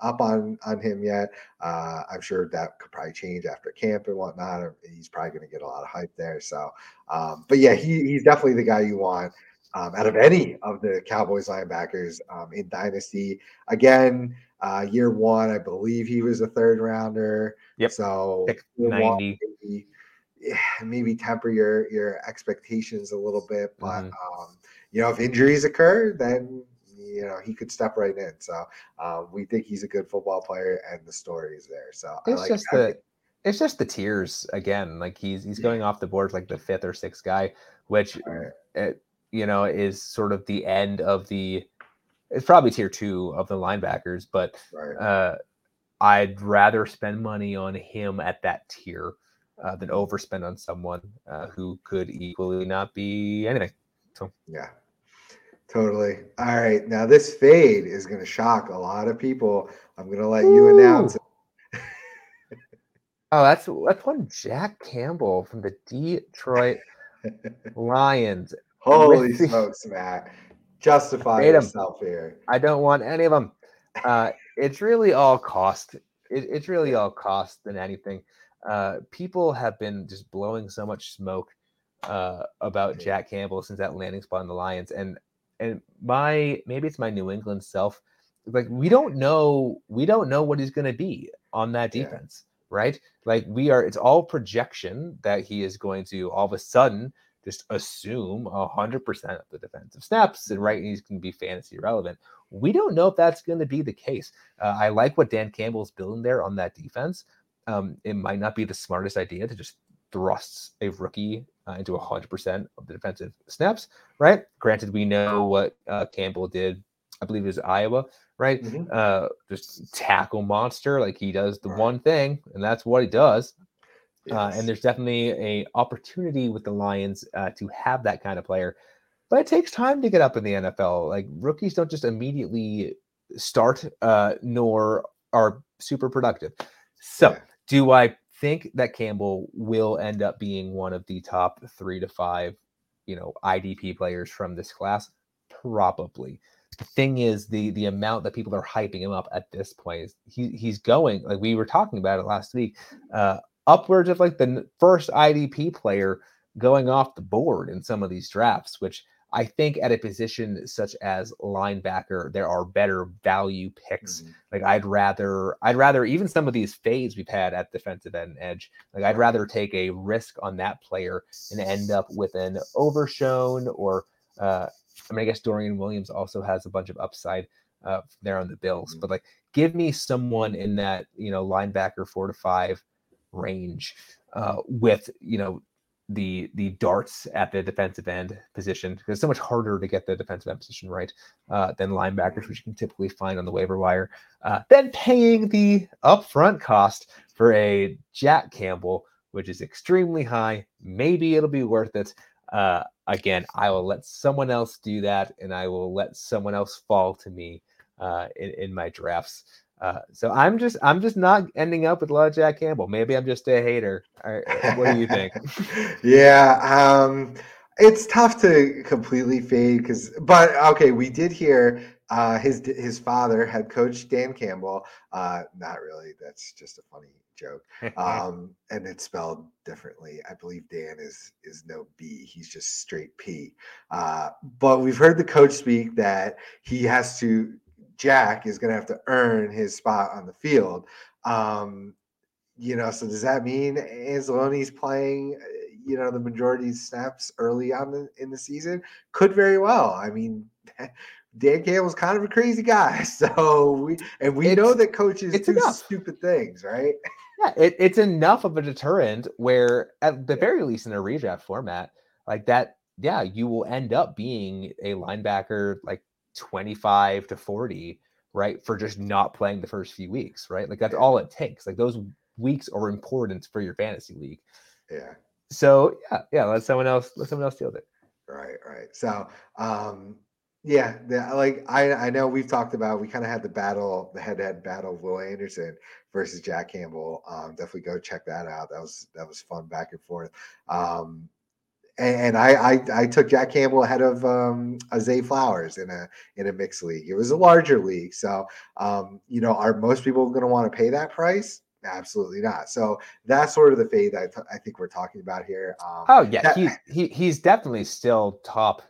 up on on him yet. Uh, I'm sure that could probably change after camp and whatnot. He's probably going to get a lot of hype there. So, um, but yeah, he, he's definitely the guy you want um, out of any of the Cowboys linebackers um, in Dynasty. Again, uh, year one, I believe he was a third rounder. Yep. So ninety. Maybe, maybe temper your your expectations a little bit, but mm-hmm. um, you know if injuries occur, then you know he could step right in. So um, we think he's a good football player, and the story is there. So it's like just the it's just the tiers again. Like he's he's going off the board like the fifth or sixth guy, which right. it, you know is sort of the end of the. It's probably tier two of the linebackers, but right. uh, I'd rather spend money on him at that tier uh, than overspend on someone uh, who could equally not be anything. So yeah, Totally. All right. Now this fade is going to shock a lot of people. I'm going to let Ooh. you announce it. oh, that's that's one Jack Campbell from the Detroit Lions. Holy smokes, Matt! Justify yourself here. I don't want any of them. Uh, it's really all cost. It, it's really all cost than anything. Uh, people have been just blowing so much smoke uh, about Jack Campbell since that landing spot in the Lions, and and my maybe it's my New England self. Like we don't know, we don't know what he's going to be on that defense, yeah. right? Like we are, it's all projection that he is going to all of a sudden just assume hundred percent of the defensive snaps and right, he's going to be fantasy relevant. We don't know if that's going to be the case. Uh, I like what Dan Campbell's building there on that defense. um, it might not be the smartest idea to just thrust a rookie uh, into 100% of the defensive snaps, right? Granted, we know what uh, Campbell did, I believe it was Iowa, right? Mm-hmm. Uh, just tackle monster. Like he does the right. one thing, and that's what he does. Yes. Uh, and there's definitely a opportunity with the Lions uh, to have that kind of player, but it takes time to get up in the NFL. Like rookies don't just immediately start, uh, nor are super productive. So, do I think that Campbell will end up being one of the top three to five, you know, IDP players from this class? Probably. The thing is, the the amount that people are hyping him up at this point is he he's going like we were talking about it last week, uh, upwards of like the first IDP player going off the board in some of these drafts, which I think at a position such as linebacker, there are better value picks. Mm-hmm. Like I'd rather, I'd rather even some of these fades we've had at defensive end edge. Like I'd rather take a risk on that player and end up with an overshown or, uh, I mean, I guess Dorian Williams also has a bunch of upside uh, there on the Bills, mm-hmm. but like give me someone in that you know linebacker four to five range uh, with you know the the darts at the defensive end position because it's so much harder to get the defensive end position right uh, than linebackers, which you can typically find on the waiver wire. Uh, then paying the upfront cost for a Jack Campbell, which is extremely high. Maybe it'll be worth it. Uh, again, I will let someone else do that, and I will let someone else fall to me uh, in, in my drafts. Uh, so I'm just I'm just not ending up with a lot of Jack Campbell. Maybe I'm just a hater. what do you think? yeah, um, it's tough to completely fade because, but okay, we did hear uh, his his father, head coach Dan Campbell. Uh, not really. That's just a funny joke. Um, and it's spelled differently. I believe Dan is is no B. He's just straight P. Uh, but we've heard the coach speak that he has to Jack is going to have to earn his spot on the field. Um, you know, so does that mean Anzalone's playing, you know, the majority snaps early on the, in the season? Could very well. I mean, Dan Campbell's kind of a crazy guy. So we and we it's, know that coaches do enough. stupid things, right? Yeah, it, it's enough of a deterrent where at the very least in a redraft format, like that, yeah, you will end up being a linebacker like 25 to 40, right? For just not playing the first few weeks, right? Like that's yeah. all it takes. Like those weeks are important for your fantasy league. Yeah. So yeah, yeah, let someone else let someone else deal with it. Right, right. So um yeah, the, like I I know we've talked about we kind of had the battle, the head-to-head battle of Will Anderson versus Jack Campbell. Um, definitely go check that out. That was that was fun back and forth. Um, and I, I, I took Jack Campbell ahead of um, Zay Flowers in a in a mixed league. It was a larger league, so um, you know, are most people going to want to pay that price? Absolutely not. So that's sort of the fade that I, t- I think we're talking about here. Um, oh yeah, that, he's he, he's definitely still top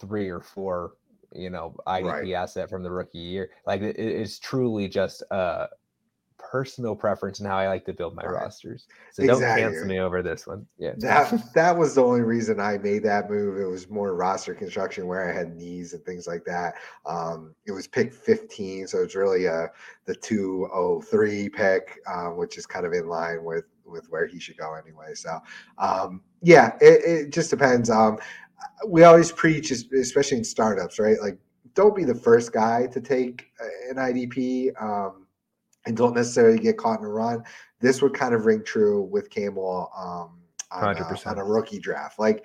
three or four. You know, IDP right. asset from the rookie year. Like it, it's truly just uh personal preference and how I like to build my right. rosters. So exactly. don't cancel me over this one. Yeah. That that was the only reason I made that move. It was more roster construction where I had knees and things like that. Um, it was pick 15, so it's really a the 203 pick, um, which is kind of in line with with where he should go anyway. So um, yeah, it, it, just depends. Um, we always preach, especially in startups, right? Like don't be the first guy to take an IDP. Um, and don't necessarily get caught in a run. This would kind of ring true with Campbell um, on, a, on a rookie draft. Like,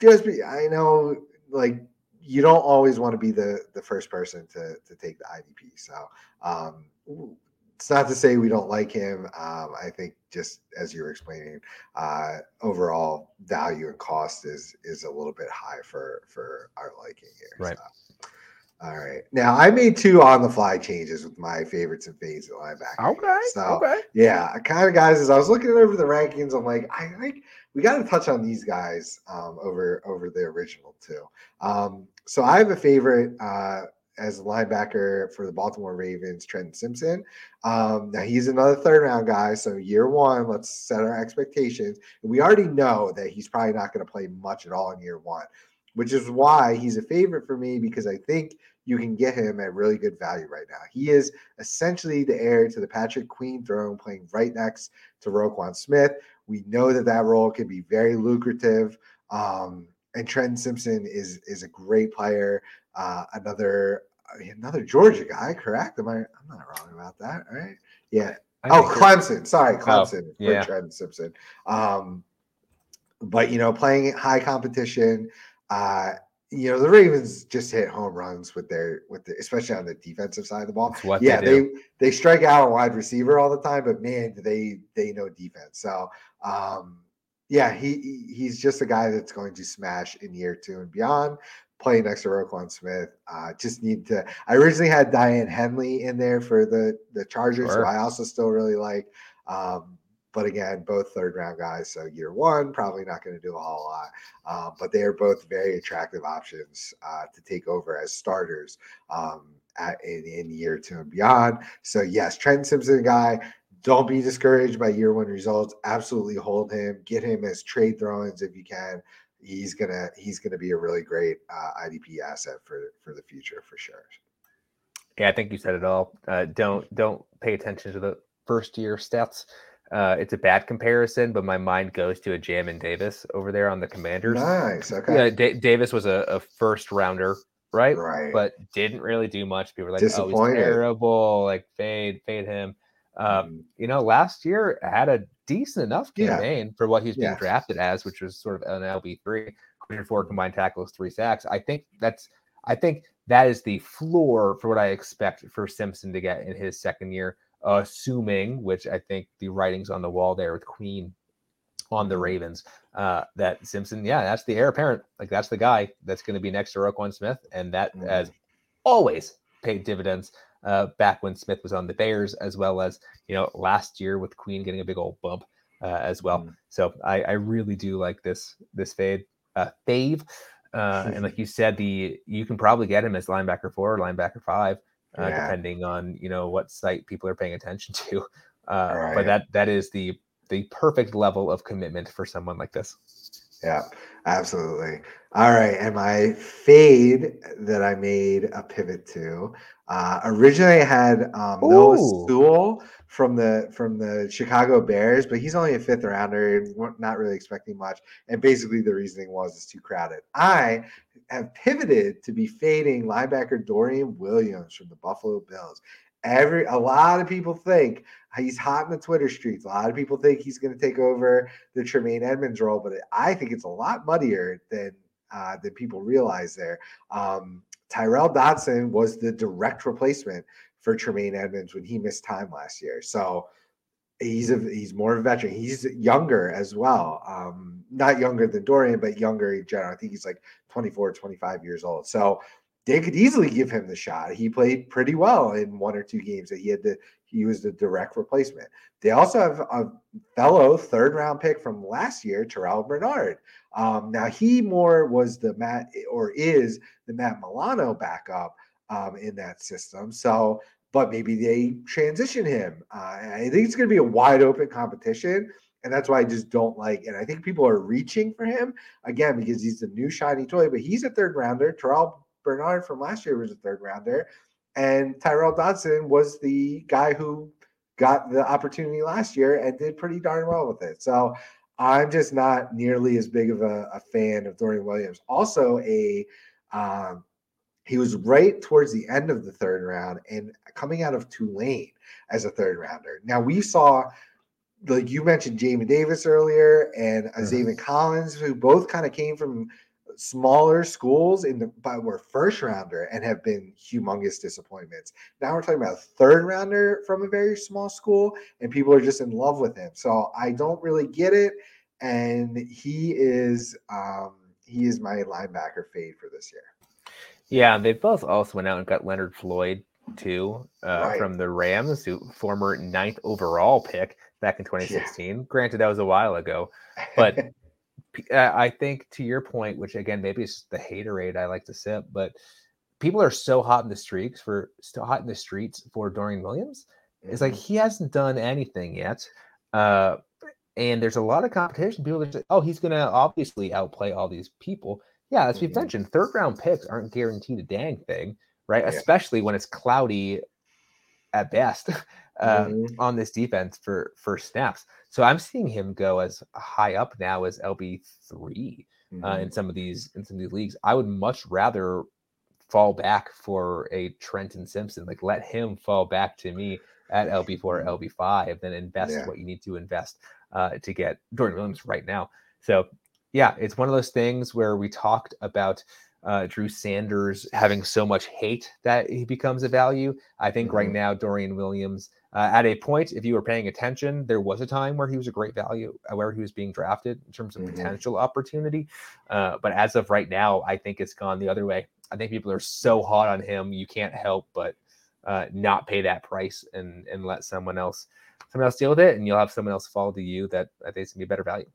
just be, I know, like, you don't always want to be the the first person to to take the IDP. So um, it's not to say we don't like him. Um, I think just as you were explaining, uh, overall value and cost is is a little bit high for for our liking here. Right. So. All right. Now I made two on the fly changes with my favorites and fades at linebacker. Okay. So okay. yeah, kind of guys, as I was looking over the rankings, I'm like, I think we got to touch on these guys um, over over the original too. Um, so I have a favorite uh, as a linebacker for the Baltimore Ravens, Trenton Simpson. Um, now he's another third round guy, so year one, let's set our expectations. we already know that he's probably not going to play much at all in year one which is why he's a favorite for me because I think you can get him at really good value right now. He is essentially the heir to the Patrick Queen throne, playing right next to Roquan Smith. We know that that role can be very lucrative. Um, and Trenton Simpson is is a great player. Uh, another another Georgia guy, correct? Am I? I'm not wrong about that, right? Yeah. I oh, Clemson. Sorry, oh, Clemson. Oh, yeah. Trenton Simpson. Um, but you know, playing high competition, uh, you know, the Ravens just hit home runs with their with the, especially on the defensive side of the ball. yeah, they, they, they strike out a wide receiver all the time, but man, they they know defense. So um, yeah, he he's just a guy that's going to smash in year two and beyond. Playing next to Roquan Smith, uh, just need to. I originally had Daiyan Henley in there for the the Chargers, sure. who I also still really like. Um, but again, both third round guys. So year one, probably not going to do a whole lot. Uh, but they are both very attractive options uh, to take over as starters um, at, in, in year two and beyond. So yes, Trent Simpson guy. Don't be discouraged by year one results. Absolutely hold him. Get him as trade throw-ins if you can. He's gonna he's gonna be a really great uh, IDP asset for for the future for sure. Yeah, I think you said it all. Uh, don't don't pay attention to the first year stats. Uh, it's a bad comparison, but my mind goes to a Jamin Davis over there on the Commanders. Nice. Okay. Yeah, D- Davis was a, a, first rounder, right? Right. But didn't really do much. People were like, "Oh, he's terrible." Like fade, fade him. Um. You know, last year had a decent enough campaign yeah. for what he's being yeah. drafted as, which was sort of an LB three, four combined tackles, three sacks. I think that's. I think that is the floor for what I expect for Simpson to get in his second year assuming, which I think the writing's on the wall there with Queen on the mm-hmm. Ravens, uh, that Simpson, yeah, that's the heir apparent. Like that's the guy that's going to be next to Roquan Smith, and that mm-hmm. has always paid dividends. Uh, back when Smith was on the Bears, as well as you know last year with Queen getting a big old bump uh, as well. Mm-hmm. So I, I, really do like this this fade uh, fave, uh, and like you said, the you can probably get him as linebacker four or linebacker five uh, yeah. depending on you know what site people are paying attention to. Uh, right. But that that is the the perfect level of commitment for someone like this. Yeah, absolutely. All right, and my fade that I made a pivot to. Uh, originally, I had um, Noah Sewell from the from the Chicago Bears, but he's only a fifth rounder. And not really expecting much, and basically the reasoning was it's too crowded. I have pivoted to be fading linebacker Dorian Williams from the Buffalo Bills. Every a lot of people think he's hot in the Twitter streets. A lot of people think he's going to take over the Tremaine Edmunds role, but I think it's a lot muddier than uh, than people realize. There, um, Tyrel Dodson was the direct replacement for Tremaine Edmunds when he missed time last year. So he's a he's more of a veteran. He's younger as well. Um, not younger than Dorian, but younger in general. I think he's like 24, 25 years old. So they could easily give him the shot. He played pretty well in one or two games that he had to he was the direct replacement. They also have a fellow third round pick from last year, Terrel Bernard. Um, now he more was the Matt or is the Matt Milano backup um, in that system. So but maybe they transition him. Uh, I think it's going to be a wide open competition. And that's why I just don't like And I think people are reaching for him again because he's the new shiny toy, but he's a third rounder. Terrel Bernard from last year was a third rounder. And Tyrel Dodson was the guy who got the opportunity last year and did pretty darn well with it. So I'm just not nearly as big of a, a fan of Dorian Williams. Also, a um, he was right towards the end of the third round and coming out of Tulane as a third rounder. Now we saw, like you mentioned, Jamin Davis earlier and mm Collins, who both kind of came from smaller schools in the but were first rounder and have been humongous disappointments. Now we're talking about a third rounder from a very small school, and people are just in love with him. So I don't really get it. And he is um he is my linebacker fade for this year. Yeah, they both also went out and got Leonard Floyd too uh, right. from the Rams, who former ninth overall pick back in 2016. Yeah. Granted, that was a while ago, but I think to your point, which again maybe it's the haterade I like to sip, but people are so hot in the streaks for still hot in the streets for Dorian Williams. Mm-hmm. It's like mm-hmm. he hasn't done anything yet. Uh, and there's a lot of competition. People are just, oh, he's going to obviously outplay all these people. Yeah, as we've mm-hmm. mentioned, third round picks aren't guaranteed a dang thing. right? Yeah. Especially when it's cloudy at best uh, Mhm. on this defense for for snaps. So I'm seeing him go as high up now as LB three uh, Mhm. in some of these in some of these leagues. I would much rather fall back for a Trenton Simpson, like let him fall back to me at LB four, Mhm. LB five, than invest Yeah. what you need to invest uh, to get Dorian Williams right now. So yeah, it's one of those things where we talked about uh, Drew Sanders having so much hate that he becomes a value. I think right Mhm. now Dorian Williams, uh, at a point, if you were paying attention, there was a time where he was a great value, uh, where he was being drafted in terms of Mhm. potential opportunity. Uh, but as of right now, I think it's gone the other way. I think people are so hot on him, you can't help but uh, not pay that price and and let someone else someone else deal with it, and you'll have someone else fall to you that I think is gonna be a better value.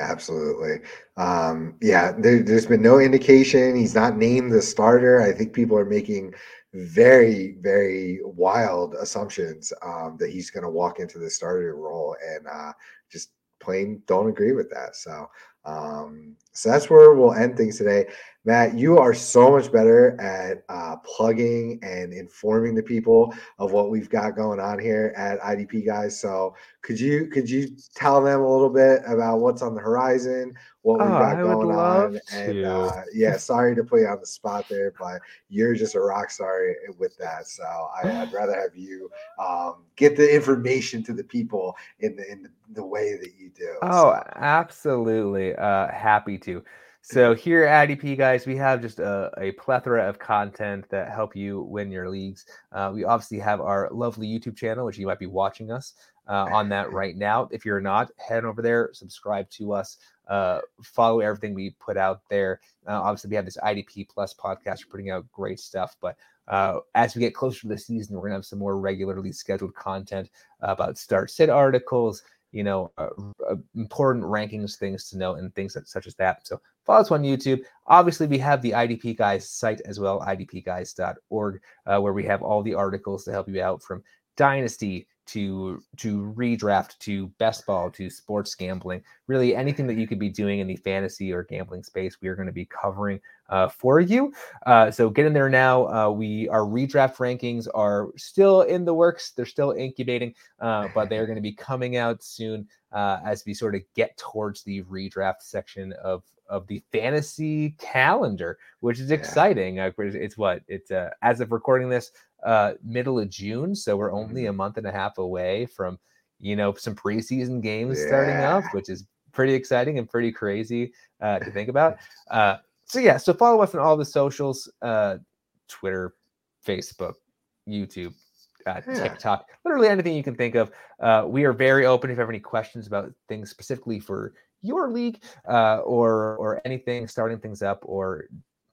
Absolutely. Um, yeah, there, there's been no indication. He's not named the starter. I think people are making very, very wild assumptions um, that he's going to walk into the starter role, and uh, just plain don't agree with that. So, um, so that's where we'll end things today. Matt, you are so much better at uh, plugging and informing the people of what we've got going on here at IDP guys. So, could you could you tell them a little bit about what's on the horizon, what we've Oh, got I would going on, and uh, yeah, sorry to put you on the spot there, but you're just a rock star with that. So I, I'd rather have you um, get the information to the people in the in the, way that you do. Oh, So, absolutely. Uh, happy to. So here at IDP guys, we have just a, a plethora of content that help you win your leagues. Uh, we obviously have our lovely YouTube channel, which you might be watching us uh, on that right now. If you're not, head over there, subscribe to us, uh, follow everything we put out there. Uh, obviously, we have this IDP Plus podcast. We're putting out great stuff, but uh, as we get closer to the season, we're gonna have some more regularly scheduled content about start sit articles, you know, uh, uh, important rankings, things to know, and things that, such as that. So follow us on YouTube. Obviously, we have the IDP Guys site as well, idpguys.org, uh, where we have all the articles to help you out from Dynasty to to redraft to best ball to sports gambling really anything that you could be doing in the fantasy or gambling space we are going to be covering uh, for you. Uh, so get in there now. Uh, we our redraft rankings are still in the works. They're still incubating uh, but they're going to be coming out soon uh, as we sort of get towards the redraft section of of the fantasy calendar which is Yeah. exciting. Uh, it's it's what? It's uh, as of recording this uh middle of June, so we're only a month and a half away from you know some preseason games starting up, which is pretty exciting and pretty crazy uh, to think about. Uh, so yeah, so follow us on all the socials: uh, Twitter, Facebook, YouTube, uh, Yeah. TikTok, literally anything you can think of. Uh, we are very open if you have any questions about things specifically for your league uh, or or anything starting things up or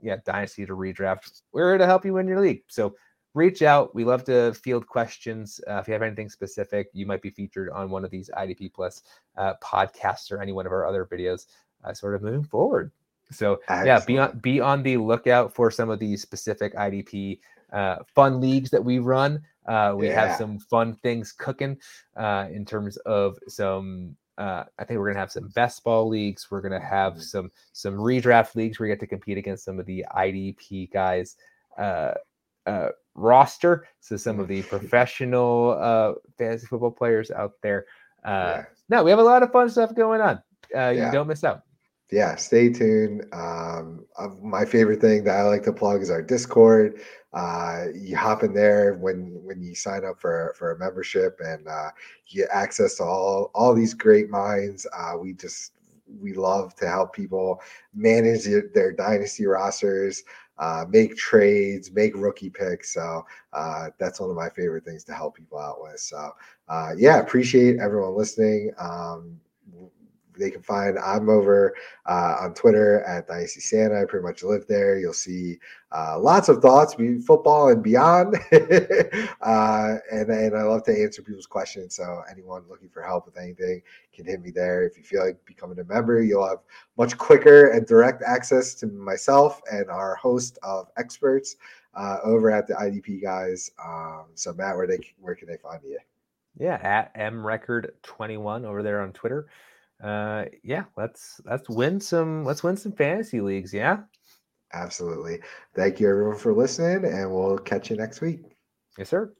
yeah dynasty to redraft. We're here to help you win your league. So reach out. We love to field questions. Uh, if you have anything specific, you might be featured on one of these IDP Plus uh, podcasts or any one of our other videos, uh, sort of moving forward. So yeah, be on be on the lookout for some of these specific IDP uh, fun leagues that we run. Uh, we Yeah. have some fun things cooking uh, in terms of some. Uh, I think we're gonna have some best ball leagues. We're gonna have Mhm. some some redraft leagues where you get to compete against some of the IDP guys. Uh, uh, roster. So some of the professional uh, fantasy football players out there. Uh, Yeah. No, we have a lot of fun stuff going on. Uh, Yeah. You don't miss out. yeah, stay tuned. Um, my favorite thing that I like to plug is our Discord. Uh, you hop in there when when you sign up for for a membership, and uh, you get access to all all these great minds. Uh, we just we love to help people manage their, dynasty rosters, uh, make trades, make rookie picks. So uh, that's one of my favorite things to help people out with. So uh, yeah, appreciate everyone listening. Um, they can find I'm over uh, on Twitter at Dynasty Santa. I pretty much live there. You'll see uh, lots of thoughts, football and beyond. uh, and and I love to answer people's questions. So anyone looking for help with anything can hit me there. If you feel like becoming a member, you'll have much quicker and direct access to myself and our host of experts uh, over at the IDP guys. Um, so Matt, where they where can they find you? Yeah, at M Record 21 over there on Twitter. Uh, yeah, let's let's win some let's win some fantasy leagues. Yeah. Absolutely. Thank you everyone for listening, and we'll catch you next week. Yes, sir.